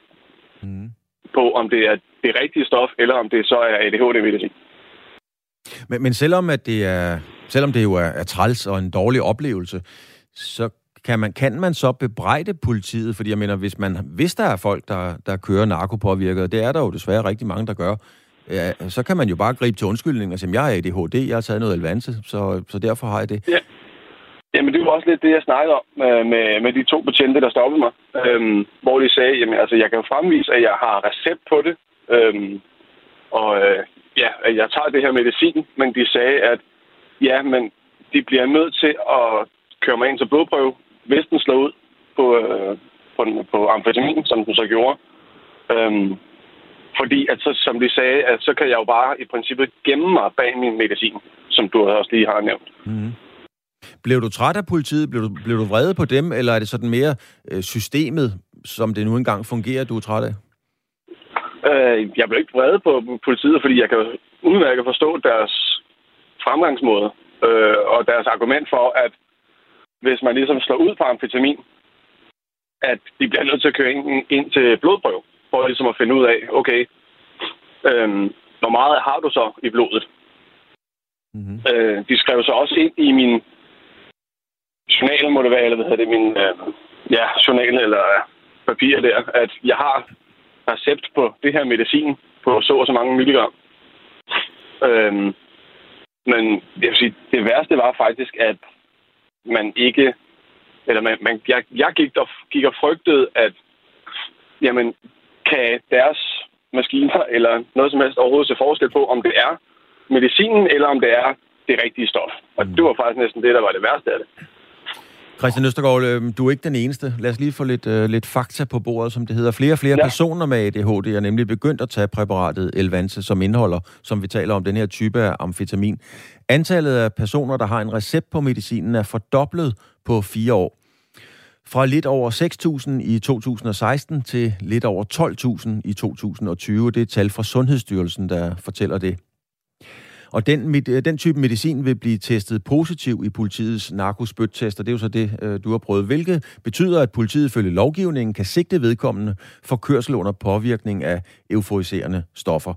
mm. på, om det er det rigtige stof, eller om det så er ADHD-medicin. Men, men selvom, at det er, selvom det jo er, er træls og en dårlig oplevelse, så kan man, kan man så bebrejde politiet? Fordi jeg mener, hvis, man, hvis der er folk, der, der kører narkopåvirket, og det er der jo desværre rigtig mange, der gør, ja, så kan man jo bare gribe til undskyldning og sige, jeg har ADHD, jeg har taget noget alvanse, så, så derfor har jeg det. Ja. Jamen, det var også lidt det, jeg snakkede om med, med, med de to betjente, der stoppede mig. Øhm, hvor de sagde, jamen, altså, jeg kan jo fremvise, at jeg har recept på det. Øhm, og øh, ja, at jeg tager det her medicin, men de sagde, at ja, men de bliver nødt til at køre mig ind til blodprøve, hvis den slår ud på, øh, på, på amfetamin, som den så gjorde. Øhm, fordi, at så, som de sagde, at så kan jeg jo bare i princippet gemme mig bag min medicin, som du også lige har nævnt. Mm. Blev du træt af politiet? Blev du, blev du vrede på dem? Eller er det sådan mere øh, systemet, som det nu engang fungerer, du er træt af? Øh, jeg blev ikke vred på politiet, fordi jeg kan udmærket forstå deres fremgangsmåde øh, og deres argument for, at hvis man ligesom slår ud på amfetamin, at de bliver nødt til at køre ind, ind til blodprøve, for ligesom at finde ud af, okay, øh, hvor meget har du så i blodet? Mm-hmm. Øh, de skrev så også ind i min journal, må det være, eller hvad hedder det, min øh, ja, journal eller papir der, at jeg har recept på det her medicin på så og så mange milligram. Øhm, men jeg vil sige, det værste var faktisk, at man ikke... Eller man, man, jeg, jeg gik, og, gik og frygtede, at jamen, kan deres maskiner eller noget som helst overhovedet se forskel på, om det er medicinen, eller om det er det rigtige stof. Og det var faktisk næsten det, der var det værste af det. Christian Østergaard, øh, du er ikke den eneste. Lad os lige få lidt, uh, lidt fakta på bordet, som det hedder. Flere og flere ja. personer med ADHD er nemlig begyndt at tage præparatet Elvanse, som indeholder, som vi taler om, den her type af amfetamin. Antallet af personer, der har en recept på medicinen, er fordoblet på fire år. Fra lidt over 6.000 i 2016 til lidt over 12.000 i 2020. Det er tal fra Sundhedsstyrelsen, der fortæller det. Og den, mit, øh, den type medicin vil blive testet positiv i politiets narkospyttest, og det er jo så det, øh, du har prøvet, hvilket betyder, at politiet følge lovgivningen kan sigte vedkommende for kørsel under påvirkning af euforiserende stoffer.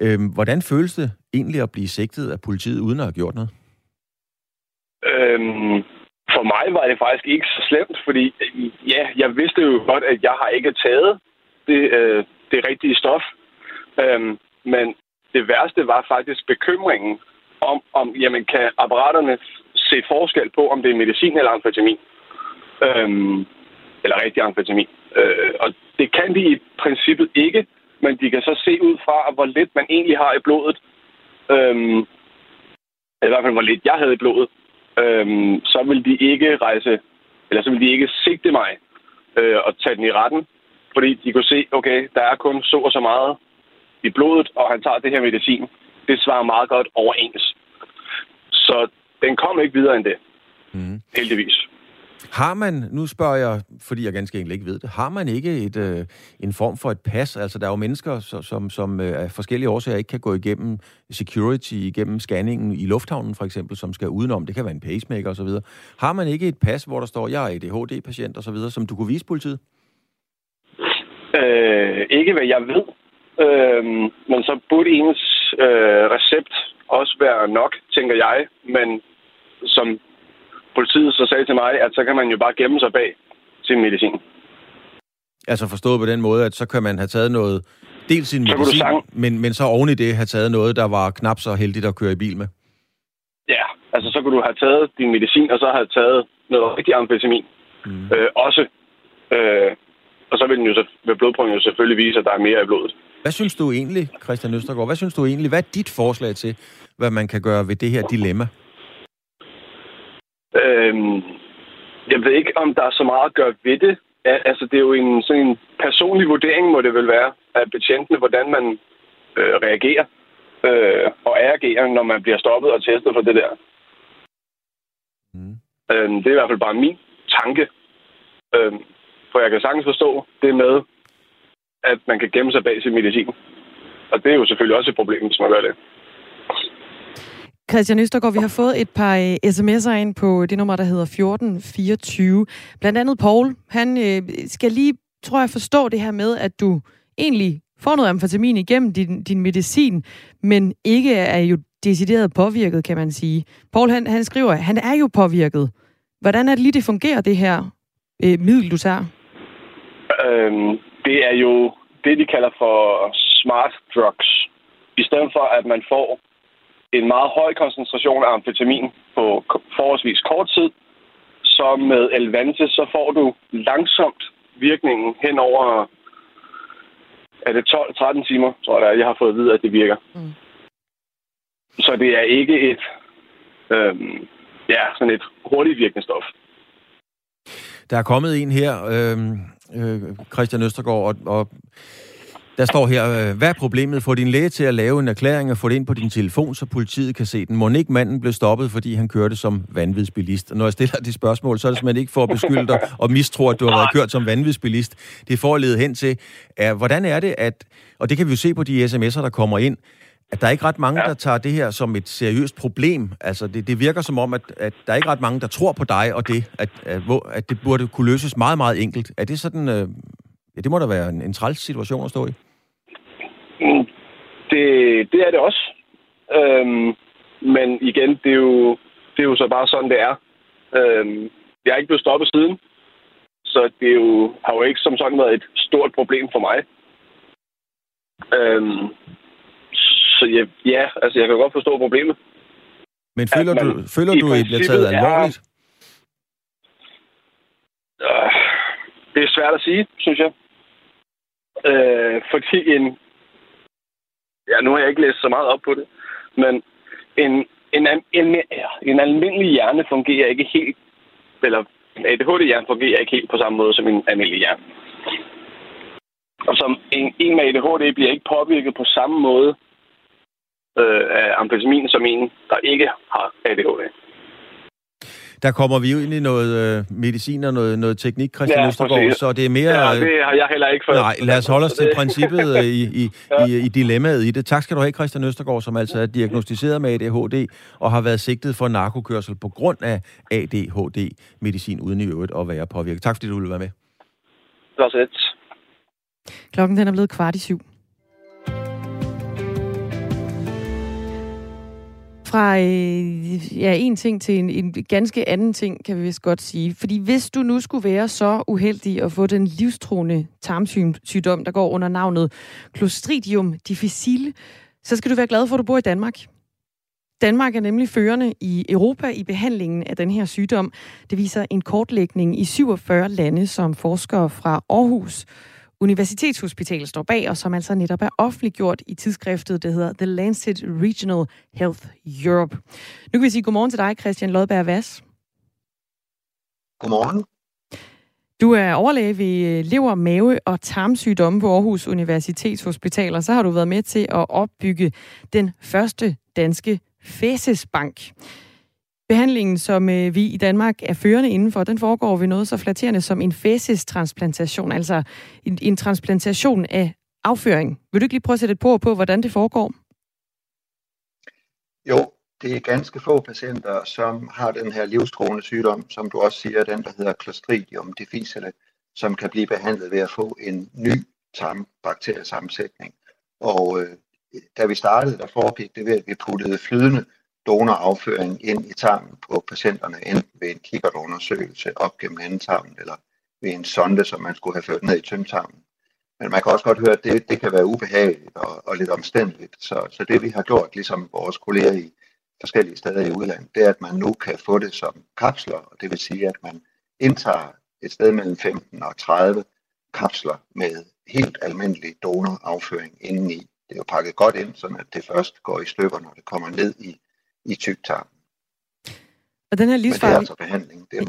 Øhm, hvordan føles det egentlig at blive sigtet af politiet uden at have gjort noget? Øhm, for mig var det faktisk ikke så slemt, fordi ja, jeg vidste jo godt, at jeg har ikke taget det, øh, det rigtige stof. Øhm, men det værste var faktisk bekymringen om, om jamen, kan apparaterne se forskel på, om det er medicin eller amfetamin. Øhm, eller rigtig amfetamin. Øh, og det kan de i princippet ikke, men de kan så se ud fra, hvor lidt man egentlig har i blodet, øhm, i hvert fald hvor lidt jeg havde i blodet, øhm, så vil de ikke rejse, eller så vil de ikke sigte mig øh, og tage den i retten, fordi de kunne se, okay, der er kun så og så meget i blodet, og han tager det her medicin. Det svarer meget godt overens. Så den kom ikke videre end det. Mm. Heldigvis. Har man, nu spørger jeg, fordi jeg ganske enkelt ikke ved det, har man ikke et, øh, en form for et pas? Altså, der er jo mennesker, som, som øh, af forskellige årsager ikke kan gå igennem security, igennem scanningen i lufthavnen for eksempel, som skal udenom. Det kan være en pacemaker osv. Har man ikke et pas, hvor der står, jeg er ADHD-patient osv., som du kunne vise politiet? Øh, ikke hvad jeg ved. Øh, men så burde ens øh, recept også være nok, tænker jeg. Men som politiet så sagde til mig, at så kan man jo bare gemme sig bag sin medicin. Altså forstået på den måde, at så kan man have taget noget, dels sin medicin, sang... men, men så oven i det have taget noget, der var knap så heldigt at køre i bil med? Ja, altså så kunne du have taget din medicin, og så have taget noget rigtig amfetamin. Mm. Øh, også. Øh, og så vil, den jo, vil blodprøven jo selvfølgelig vise, at der er mere i blodet. Hvad synes du egentlig, Christian Østergaard, hvad synes du egentlig, hvad er dit forslag til, hvad man kan gøre ved det her dilemma? Øhm, jeg ved ikke, om der er så meget at gøre ved det. Altså, det er jo en sådan en personlig vurdering, må det vel være, af betjentene, hvordan man øh, reagerer øh, og agerer, når man bliver stoppet og testet for det der. Mm. Øhm, det er i hvert fald bare min tanke. Øhm, for jeg kan sagtens forstå det med, at man kan gemme sig bag sin medicin. Og det er jo selvfølgelig også et problem, hvis man gør det. Christian Østergaard, vi har fået et par uh, sms'er ind på det nummer, der hedder 1424. Blandt andet Paul, han uh, skal lige, tror jeg, forstå det her med, at du egentlig får noget amfetamin igennem din, din medicin, men ikke er jo decideret påvirket, kan man sige. Paul, han, han skriver, han er jo påvirket. Hvordan er det lige, det fungerer, det her uh, middel, du tager? Øhm, det er jo det, de kalder for smart drugs. I stedet for, at man får en meget høj koncentration af amfetamin på forholdsvis kort tid, så med Elvante, så får du langsomt virkningen hen over er det 12-13 timer, tror jeg, jeg har fået at vide, at det virker. Mm. Så det er ikke et, øhm, ja, sådan et hurtigt virkende stof. Der er kommet en her, øh, øh, Christian Østergaard, og, og der står her, øh, hvad er problemet? Få din læge til at lave en erklæring og få det ind på din telefon, så politiet kan se den. Må ikke manden blev stoppet, fordi han kørte som vanvidsbilist? Når jeg stiller de spørgsmål, så er det simpelthen ikke for at beskylde dig og mistro, at du har været kørt som vanvidsbilist. Det er for at lede hen til, er, hvordan er det, at, og det kan vi jo se på de sms'er, der kommer ind, at der er ikke ret mange, der tager det her som et seriøst problem. Altså, det, det virker som om, at, at der er ikke ret mange, der tror på dig og det, at, at, at det burde kunne løses meget, meget enkelt. Er det sådan... Øh, ja, det må da være en, en træls situation at stå i. Mm, det, det er det også. Øhm, men igen, det er, jo, det er jo så bare sådan, det er. Øhm, jeg er ikke blevet stoppet siden, så det er jo, har jo ikke som sådan været et stort problem for mig. Øhm, så ja, ja, altså jeg kan godt forstå problemet. Men føler man, du, føler du, I bliver taget alvorligt? Er, øh, det er svært at sige, synes jeg. Øh, fordi en, ja, nu har jeg ikke læst så meget op på det, men en, en, en, en almindelig hjerne fungerer ikke helt, eller en ADHD-hjerne fungerer ikke helt på samme måde som en almindelig hjerne. Og som en, en med ADHD bliver ikke påvirket på samme måde øh, af amfetamin som en, der ikke har ADHD. Der kommer vi jo ind i noget øh, medicin og noget, noget teknik, Christian ja, Østergaard, så det er mere... Ja, det har jeg heller ikke fået. Nej, lad os holde os til princippet øh, i, i, ja. i, i dilemmaet i det. Tak skal du have, Christian Østergaard, som altså er diagnostiseret med ADHD og har været sigtet for narkokørsel på grund af ADHD-medicin, uden i øvrigt at være påvirket. Tak fordi du ville være med. Det var så Klokken den er blevet kvart i syv. Fra øh, ja, en ting til en, en ganske anden ting, kan vi vist godt sige. Fordi hvis du nu skulle være så uheldig at få den livstruende tarmsygdom, der går under navnet Clostridium difficile, så skal du være glad for, at du bor i Danmark. Danmark er nemlig førende i Europa i behandlingen af den her sygdom. Det viser en kortlægning i 47 lande, som forskere fra Aarhus Universitetshospital står bag, og som altså netop er offentliggjort i tidsskriftet, det hedder The Lancet Regional Health Europe. Nu kan vi sige godmorgen til dig, Christian Lodberg Vass. Godmorgen. Du er overlæge ved lever, mave og tarmsygdomme på Aarhus Universitetshospital, og så har du været med til at opbygge den første danske fæsesbank. Behandlingen, som øh, vi i Danmark er førende indenfor, den foregår ved noget så flatterende som en fæsestransplantation, altså en, en transplantation af afføring. Vil du ikke lige prøve at sætte et på på, hvordan det foregår? Jo, det er ganske få patienter, som har den her livstruende sygdom, som du også siger, den der hedder Clostridium difficile, som kan blive behandlet ved at få en ny tarmbakteriesammensætning. Og øh, da vi startede, der foregik det ved, at vi puttede flydende donorafføring ind i tarmen på patienterne, enten ved en kikkertundersøgelse op gennem endetarmen, eller ved en sonde, som man skulle have ført ned i tyndtarmen. Men man kan også godt høre, at det, det kan være ubehageligt og, og lidt omstændeligt. Så, så det vi har gjort, ligesom vores kolleger i forskellige steder i udlandet, det er, at man nu kan få det som kapsler, og det vil sige, at man indtager et sted mellem 15 og 30 kapsler med helt almindelig donorafføring indeni. Det er jo pakket godt ind, så det først går i stykker, når det kommer ned i, i tyktarmen. Og den her livsfarlige... Men det er altså behandling. Det er...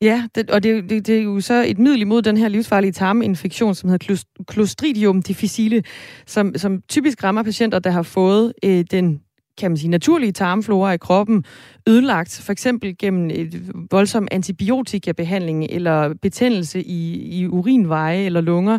Ja, det, og det, det, det er jo så et middel imod den her livsfarlige tarminfektion, som hedder Clostridium difficile, som, som typisk rammer patienter, der har fået øh, den kan man sige, naturlige tarmflora i kroppen ødelagt, for eksempel gennem et voldsom antibiotikabehandling eller betændelse i, i urinveje eller lunger.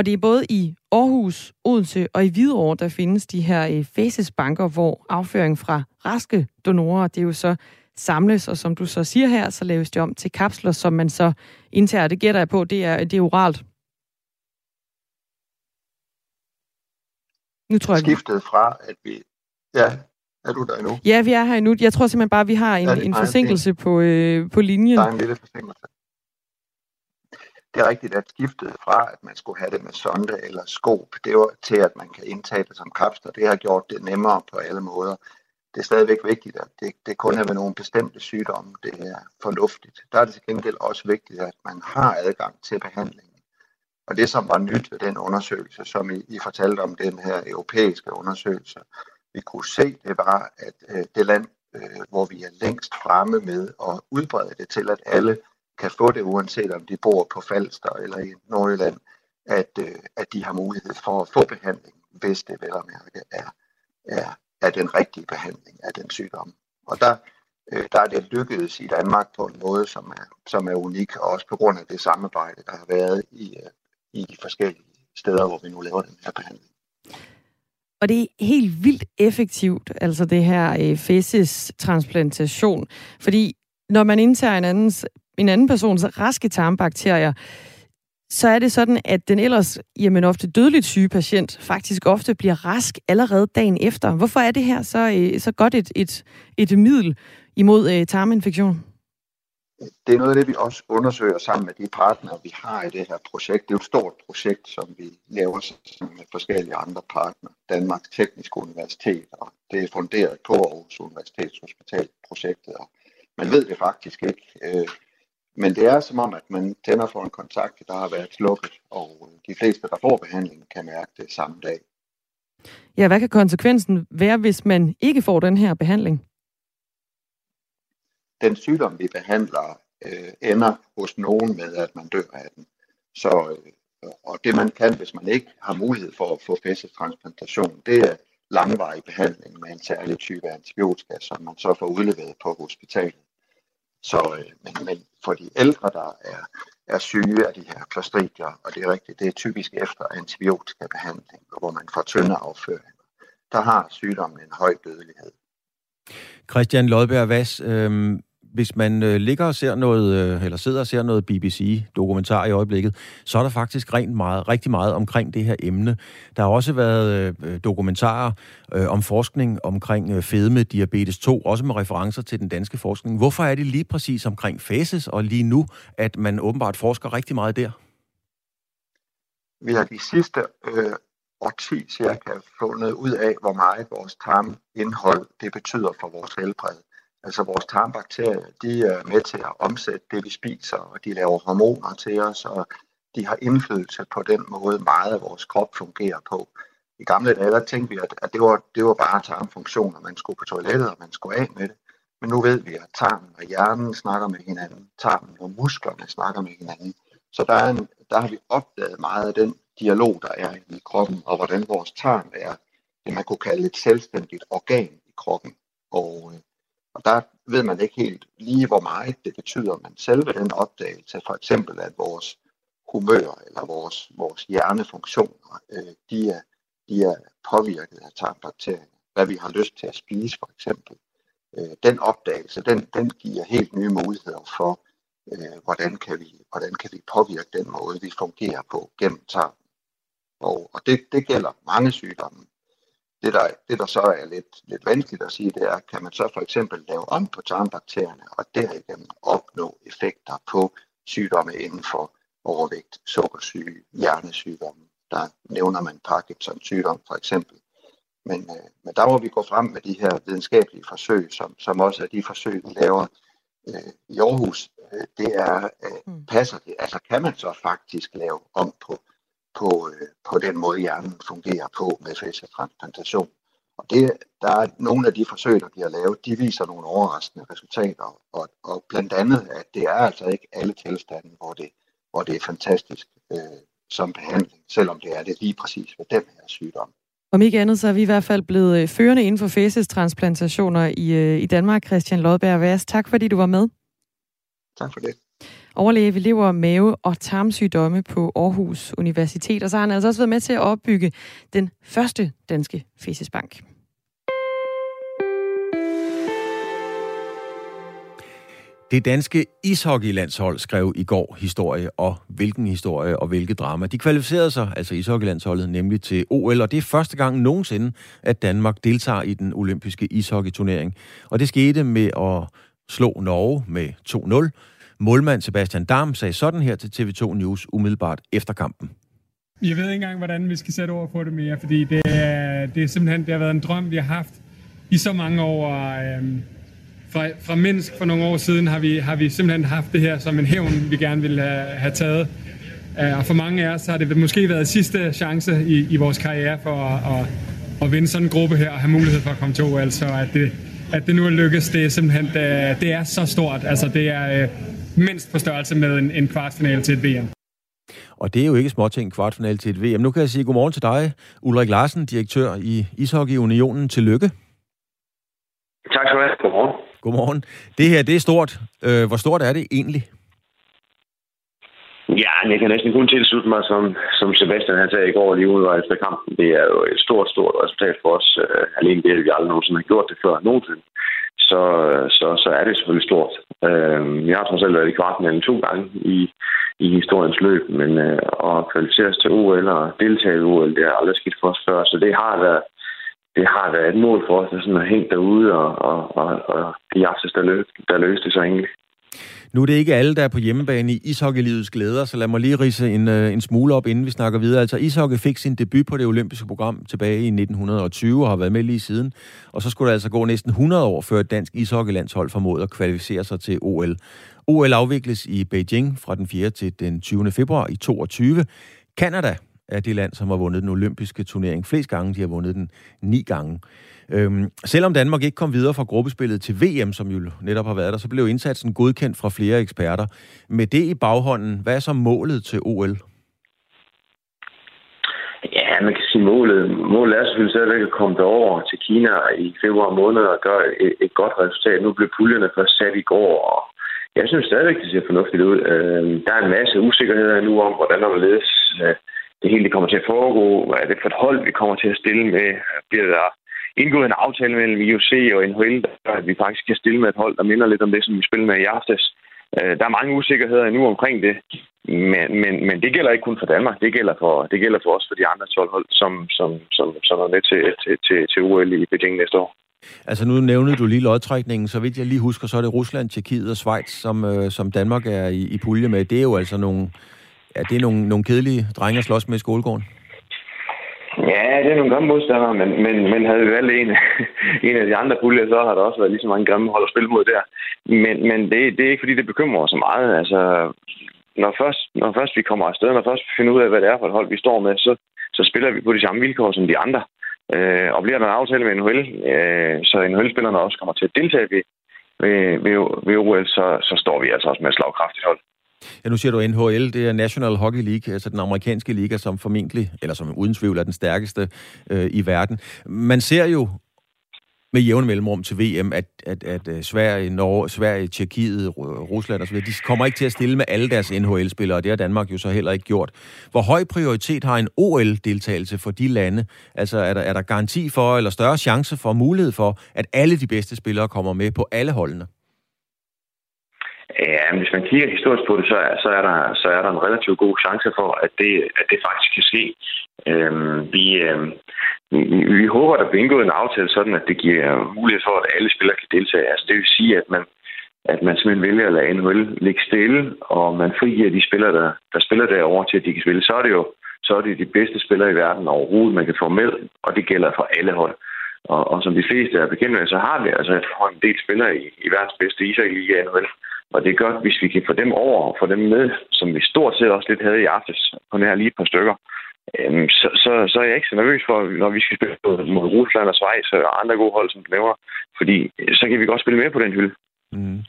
Og det er både i Aarhus, Odense og i Hvidovre, der findes de her øh, fæsesbanker, hvor afføring fra raske donorer, det er jo så samles, og som du så siger her, så laves det om til kapsler, som man så indtager. Det gætter jeg på, det er, det er oralt. Nu tror jeg... Skiftet fra, at vi Ja, er du der endnu? Ja, vi er her endnu. Jeg tror simpelthen bare, at vi har en, ja, en forsinkelse på, øh, på linjen. Der er en lille forsinkelse. Det er rigtigt, at skiftet fra, at man skulle have det med sonde eller skop, det var til, at man kan indtage det som kapsler. Det har gjort det nemmere på alle måder. Det er stadigvæk vigtigt, at det, det kun er ved nogle bestemte sygdomme, det er fornuftigt. Der er det til gengæld også vigtigt, at man har adgang til behandlingen. Og det, som var nyt ved den undersøgelse, som I, I fortalte om, den her europæiske undersøgelse, vi kunne se, det var, at øh, det land, øh, hvor vi er længst fremme med at udbrede det til, at alle kan få det, uanset om de bor på Falster eller i Nordjylland, at, øh, at de har mulighed for at få behandling, hvis det vel og mærke er, er, er den rigtige behandling af den sygdom. Og der, øh, der er det lykkedes i Danmark på en måde, som er, som er unik, og også på grund af det samarbejde, der har været i, øh, i de forskellige steder, hvor vi nu laver den her behandling. Og det er helt vildt effektivt, altså det her øh, fæsestransplantation. Fordi når man indtager en, andens, en anden persons raske tarmbakterier, så er det sådan, at den ellers jamen, ofte dødeligt syge patient faktisk ofte bliver rask allerede dagen efter. Hvorfor er det her så, øh, så godt et, et, et middel imod øh, tarminfektion? det er noget af det, vi også undersøger sammen med de partnere, vi har i det her projekt. Det er jo et stort projekt, som vi laver sammen med forskellige andre partnere. Danmarks Tekniske Universitet, og det er funderet på Aarhus Universitetshospital projektet. Man ved det faktisk ikke. Øh, Øh, men det er som om, at man tænder for en kontakt, der har været slukket, og de fleste, der får behandling, kan mærke det samme dag. Ja, hvad kan konsekvensen være, hvis man ikke får den her behandling? den sygdom, vi behandler, øh, ender hos nogen med, at man dør af den. Så, øh, og det man kan, hvis man ikke har mulighed for at få fæstetransplantation, det er langvarig behandling med en særlig type antibiotika, som man så får udleveret på hospitalet. Så, øh, men, men for de ældre, der er, er syge af de her klostridier, og det er rigtigt, det er typisk efter antibiotikabehandling, hvor man får tynde afføring, der har sygdommen en høj dødelighed. Christian Lodberg Vass, øh, hvis man øh, ligger og ser noget, øh, eller sidder og ser noget BBC-dokumentar i øjeblikket, så er der faktisk rent meget, rigtig meget omkring det her emne. Der har også været øh, dokumentarer øh, om forskning omkring øh, fedme, diabetes 2, også med referencer til den danske forskning. Hvorfor er det lige præcis omkring fases og lige nu, at man åbenbart forsker rigtig meget der? Vi har de sidste øh, årti cirka fundet ud af, hvor meget vores tarmindhold det betyder for vores helbred. Altså vores tarmbakterier, de er med til at omsætte det, vi spiser, og de laver hormoner til os, og de har indflydelse på den måde, meget af vores krop fungerer på. I gamle dage, der tænkte vi, at, at det, var, det var bare tarmfunktioner. Man skulle på toilettet, og man skulle af med det. Men nu ved vi, at tarmen og hjernen snakker med hinanden. Tarmen og musklerne snakker med hinanden. Så der, er en, der har vi opdaget meget af den dialog, der er i kroppen, og hvordan vores tarm er det, man kunne kalde et selvstændigt organ i kroppen. Og, øh, og der ved man ikke helt lige, hvor meget det betyder, men selve den opdagelse, for eksempel at vores humør eller vores, vores hjernefunktioner, øh, de, er, de er påvirket af tarmbakterierne. Hvad vi har lyst til at spise, for eksempel. Øh, den opdagelse, den, den giver helt nye muligheder for, øh, hvordan, kan vi, hvordan kan vi påvirke den måde, vi fungerer på gennem tarmen. Og, og det, det gælder mange sygdomme. Det der, det, der så er lidt, lidt vanskeligt at sige, det er, kan man så for eksempel lave om på tarmbakterierne, og derigennem opnå effekter på sygdomme inden for overvægt, sukkersyge, hjernesygdomme. Der nævner man Parkinsons sygdom for eksempel. Men, øh, men der må vi gå frem med de her videnskabelige forsøg, som, som også er de forsøg, vi laver øh, i Aarhus. Øh, det er, øh, mm. passer det? Altså kan man så faktisk lave om på på, øh, på den måde, hjernen fungerer på med facetransplantation. Og det, der er nogle af de forsøg, der bliver lavet, de viser nogle overraskende resultater. Og, og blandt andet, at det er altså ikke alle tilstande, hvor det, hvor det er fantastisk øh, som behandling, selvom det er det lige præcis ved den her sygdom. Om ikke andet, så er vi i hvert fald blevet øh, førende inden for facestransplantationer i, øh, i Danmark. Christian Lodberg Vas, tak fordi du var med. Tak for det overlæge ved lever, mave og tarmsygdomme på Aarhus Universitet. Og så har han altså også været med til at opbygge den første danske fæsesbank. Det danske ishockeylandshold skrev i går historie, og hvilken historie og hvilket drama. De kvalificerede sig, altså ishockeylandsholdet, nemlig til OL, og det er første gang nogensinde, at Danmark deltager i den olympiske ishockeyturnering. Og det skete med at slå Norge med 2-0. Målmand Sebastian Dam sagde sådan her til TV2 News umiddelbart efter kampen. Jeg ved ikke engang, hvordan vi skal sætte ord på det mere, fordi det er, det er simpelthen det har været en drøm, vi har haft i så mange år. øhm, fra, fra Minsk for nogle år siden har vi, har vi simpelthen haft det her som en hævn, vi gerne ville have, have taget. Øh, og for mange af os har det måske været sidste chance i, i vores karriere for at, at, at vinde sådan en gruppe her og have mulighed for at komme til OL. Så at det, at det nu er lykkes, det er simpelthen det, det er så stort. Altså det er, øh, mindst på størrelse med en, en kvartfinale til et VM. Og det er jo ikke småting, kvartfinale til et VM. Nu kan jeg sige godmorgen til dig, Ulrik Larsen, direktør i Ishockey Unionen. Tillykke. Tak skal du have. Godmorgen. Godmorgen. Det her, det er stort. Øh, hvor stort er det egentlig? Ja, jeg kan næsten kun tilslutte mig, som, som Sebastian han sagde i går lige ude efter kampen. Det er jo et stort, stort resultat for os. Uh, alene det, at vi aldrig nogensinde har gjort det før nogensinde så, øh, så, så er det selvfølgelig stort. Øh, jeg har trods alt været i kvartfinalen to gange i, i historiens løb, men øh, at kvalificere til OL og deltage i OL, det har aldrig skidt for os før, så det har været, det har været et mål for os, at sådan at hænge derude, og, og, og, og de aftes, der, løb, der løste det så egentlig. Nu er det ikke alle, der er på hjemmebane i ishockeylivets glæder, så lad mig lige rise en, øh, en smule op, inden vi snakker videre. Altså, ishockey fik sin debut på det olympiske program tilbage i 1920 og har været med lige siden. Og så skulle der altså gå næsten 100 år, før et dansk ishockeylandshold formåede at kvalificere sig til OL. OL afvikles i Beijing fra den 4. til den 20. februar i 22. Kanada er det land, som har vundet den olympiske turnering flest gange. De har vundet den ni gange. Øhm, selvom Danmark ikke kom videre fra gruppespillet til VM, som jo netop har været der, så blev indsatsen godkendt fra flere eksperter. Med det i baghånden, hvad er så målet til OL? Ja, man kan sige målet. Målet er selvfølgelig stadigvæk at komme derover til Kina i februar måned og gøre et, et godt resultat. Nu blev puljerne først sat i går, og jeg synes stadigvæk, det ser fornuftigt ud. Øh, der er en masse usikkerheder nu om, hvordan der vil ledes øh, det hele det kommer til at foregå. Hvad er det for et hold, vi kommer til at stille med? Bliver der indgået en aftale mellem IOC og NHL, der at vi faktisk kan stille med et hold, der minder lidt om det, som vi spillede med i aftes. Øh, der er mange usikkerheder endnu omkring det, men, men, men det gælder ikke kun for Danmark. Det gælder for, det gælder for os for de andre 12 hold, som, som, som, som er med til, til, til, til OL i Beijing næste år. Altså nu nævnede du lige lodtrækningen, så vidt jeg lige husker, så er det Rusland, Tjekkiet og Schweiz, som, øh, som Danmark er i, i pulje med. Det er jo altså nogle, er det nogle, nogle kedelige drenge at slås med i skolegården. Ja, det er nogle grimme modstandere, men, men, men havde vi valgt en, en af de andre puljer, så har der også været lige så mange grimme hold at spille mod der. Men, men det, det er ikke, fordi det bekymrer os så meget. Altså, når først, når først vi kommer afsted, når først vi finder ud af, hvad det er for et hold, vi står med, så, så spiller vi på de samme vilkår som de andre. Øh, og bliver der en aftale med NHL, øh, så NHL-spillerne også kommer til at deltage ved, ved, ved, ved OL, så, så står vi altså også med et slagkraftigt hold. Ja, nu siger du NHL, det er National Hockey League, altså den amerikanske liga, som formentlig, eller som uden tvivl er den stærkeste øh, i verden. Man ser jo med jævne mellemrum til VM, at, at, at øh, Sverige, Norge, Sverige, Tjekkiet, Rusland osv., de kommer ikke til at stille med alle deres NHL-spillere, og det har Danmark jo så heller ikke gjort. Hvor høj prioritet har en OL-deltagelse for de lande? Altså er der, er der garanti for, eller større chance for, mulighed for, at alle de bedste spillere kommer med på alle holdene? Ja, men hvis man kigger historisk på det, så er, så er, der, så er der en relativt god chance for, at det, at det faktisk kan ske. Øhm, vi, øhm, vi, vi håber, at der bliver indgået en aftale sådan, at det giver mulighed for, at alle spillere kan deltage. Altså, det vil sige, at man, at man simpelthen vælger at lade NHL ligge stille, og man frigiver de spillere, der, der spiller derovre til, at de kan spille. Så er det jo så er det de bedste spillere i verden overhovedet, man kan få med, og det gælder for alle hold. Og, og som de fleste er bekendt med, så har vi altså en del spillere i, i verdens bedste ishockey-liga NHL. Og det er godt, hvis vi kan få dem over og få dem med, som vi stort set også lidt havde i aftes på nær lige et par stykker. Øhm, så, så, så er jeg ikke så nervøs for, når vi skal spille mod Rusland og Schweiz og andre gode hold, som du nævner. Fordi så kan vi godt spille med på den hylde. Mm.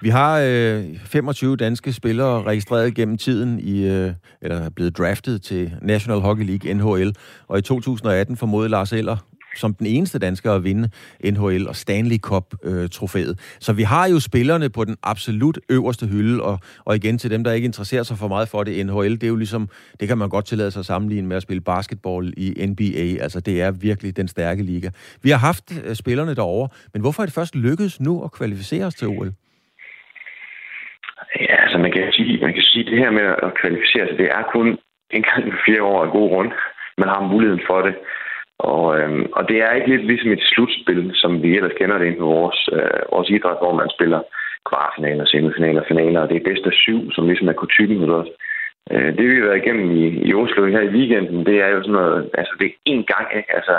Vi har øh, 25 danske spillere registreret gennem tiden, i, øh, eller er blevet draftet til National Hockey League, NHL, og i 2018 formodede Lars Eller som den eneste dansker at vinde NHL og Stanley Cup-trofæet. Øh, så vi har jo spillerne på den absolut øverste hylde, og, og igen til dem, der ikke interesserer sig for meget for det, NHL, det er jo ligesom, det kan man godt tillade sig at sammenligne med at spille basketball i NBA. Altså, det er virkelig den stærke liga. Vi har haft øh, spillerne derovre, men hvorfor er det først lykkedes nu at kvalificere os til OL? Ja, altså man kan sige, man kan sige, det her med at kvalificere sig, det er kun en gang i fire år af god grund. Man har muligheden for det. Og, øhm, og det er ikke lidt ligesom et slutspil, som vi ellers kender det inden for vores, øh, vores idræt, hvor man spiller kvartfinaler, semifinaler, finaler, og det er bedst af syv, som ligesom er kutumen hos os. Øh, det vi har været igennem i, i Oslo her i weekenden, det er jo sådan noget, altså det er én gang, ikke? Altså,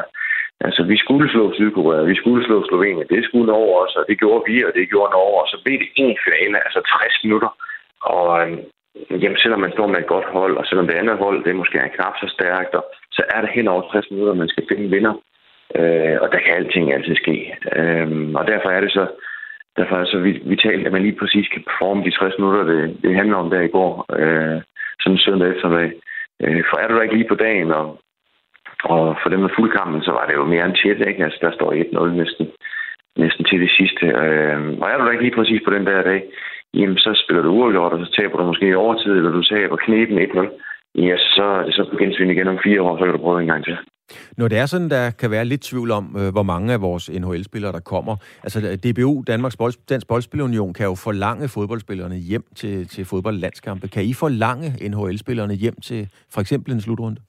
altså vi skulle slå Sydkorea, vi skulle slå Slovenien, det skulle over os, og det gjorde vi, og det gjorde Norge, og så blev det en finale, altså 60 minutter. Og, øhm, jamen, selvom man står med et godt hold, og selvom det andet hold, det er måske er knap så stærkt, og, så er det hen over 60 minutter, man skal finde vinder. Øh, og der kan alting altid ske. Øh, og derfor er det så, derfor er det så vitalt, at man lige præcis kan performe de 60 minutter, det, det handler om der i går, øh, sådan søndag eftermiddag. Øh, for er du der ikke lige på dagen, og, og for dem med fuldkampen, så var det jo mere end tæt, ikke? Altså, der står 1-0 næsten, næsten til det sidste. Øh, og er du der ikke lige præcis på den der dag, jamen så spiller du uafgjort, og så taber du måske i overtid, eller du taber knepen 1-0. Ja, så er det så på gensyn igen om fire år, så kan du prøve en gang til. Når det er sådan, der kan være lidt tvivl om, øh, hvor mange af vores NHL-spillere, der kommer. Altså DBU, Danmarks Bold, Dansk Boldspilunion, kan jo forlange fodboldspillerne hjem til, til fodboldlandskampe. Kan I forlange NHL-spillerne hjem til for eksempel en slutrunde?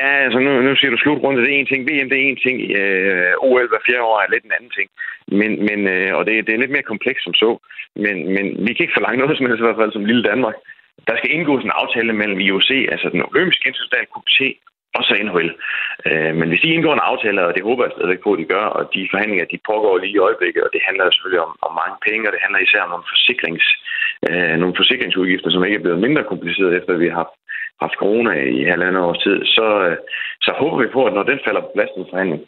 Ja, altså nu, nu siger du slutrunde, det er en ting. VM, det er en ting. Øh, OL hver fjerde år er lidt en anden ting. Men, men, øh, og det, det er lidt mere komplekst som så. Men, men vi kan ikke forlange noget som helst, i hvert fald som lille Danmark. Der skal indgås en aftale mellem IOC, altså den olympiske internationale komité, og så NHL. Øh, men hvis de indgår en aftale, og det håber jeg stadigvæk på, at de gør, og de forhandlinger, de pågår lige i øjeblikket, og det handler selvfølgelig om, om mange penge, og det handler især om nogle, forsikrings, øh, nogle forsikringsudgifter, som ikke er blevet mindre kompliceret, efter vi har haft, haft corona i halvandet års tid, så, øh, så håber vi på, at når den falder på plads i forhandling,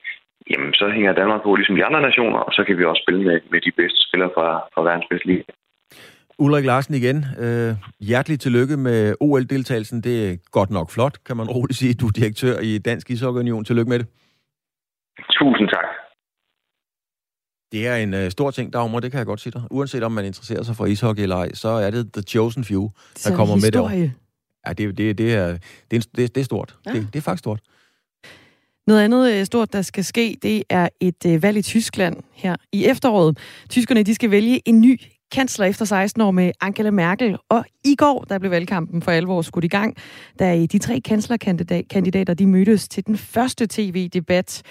jamen så hænger Danmark på ligesom de andre nationer, og så kan vi også spille med, med de bedste spillere fra, fra verdens bedste liga. Ulrik Larsen igen. Øh, hjerteligt tillykke med OL-deltagelsen. Det er godt nok flot, kan man roligt sige. Du er direktør i Dansk Ishockey Union. Tillykke med det. Tusind tak. Det er en uh, stor ting, Dagmar, det kan jeg godt sige dig. Uanset om man interesserer sig for ishockey eller ej, så er det The Chosen Few, der så kommer historie. med det Ja, det, det, det, er, det, er, det, er stort. Ja. Det, det er faktisk stort. Noget andet øh, stort, der skal ske, det er et øh, valg i Tyskland her i efteråret. Tyskerne de skal vælge en ny kansler efter 16 år med Angela Merkel. Og i går, der blev valgkampen for alvor skudt i gang, da de tre kanslerkandidater de mødtes til den første tv-debat.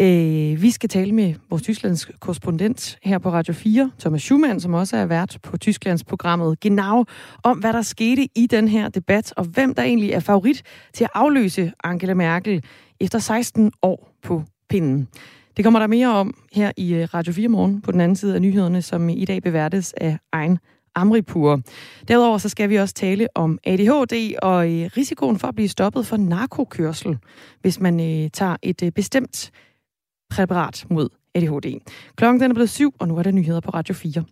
Øh, vi skal tale med vores Tysklands korrespondent her på Radio 4, Thomas Schumann, som også er vært på Tysklands programmet Genau, om hvad der skete i den her debat, og hvem der egentlig er favorit til at afløse Angela Merkel efter 16 år på pinden. Det kommer der mere om her i øh, Radio 4 morgen på den anden side af nyhederne, som i dag beværtes af egen Amripur. Derudover så skal vi også tale om ADHD og øh, risikoen for at blive stoppet for narkokørsel, hvis man øh, tager et øh, bestemt præparat mod ADHD. Klokken den er blevet syv, og nu er der nyheder på Radio 4.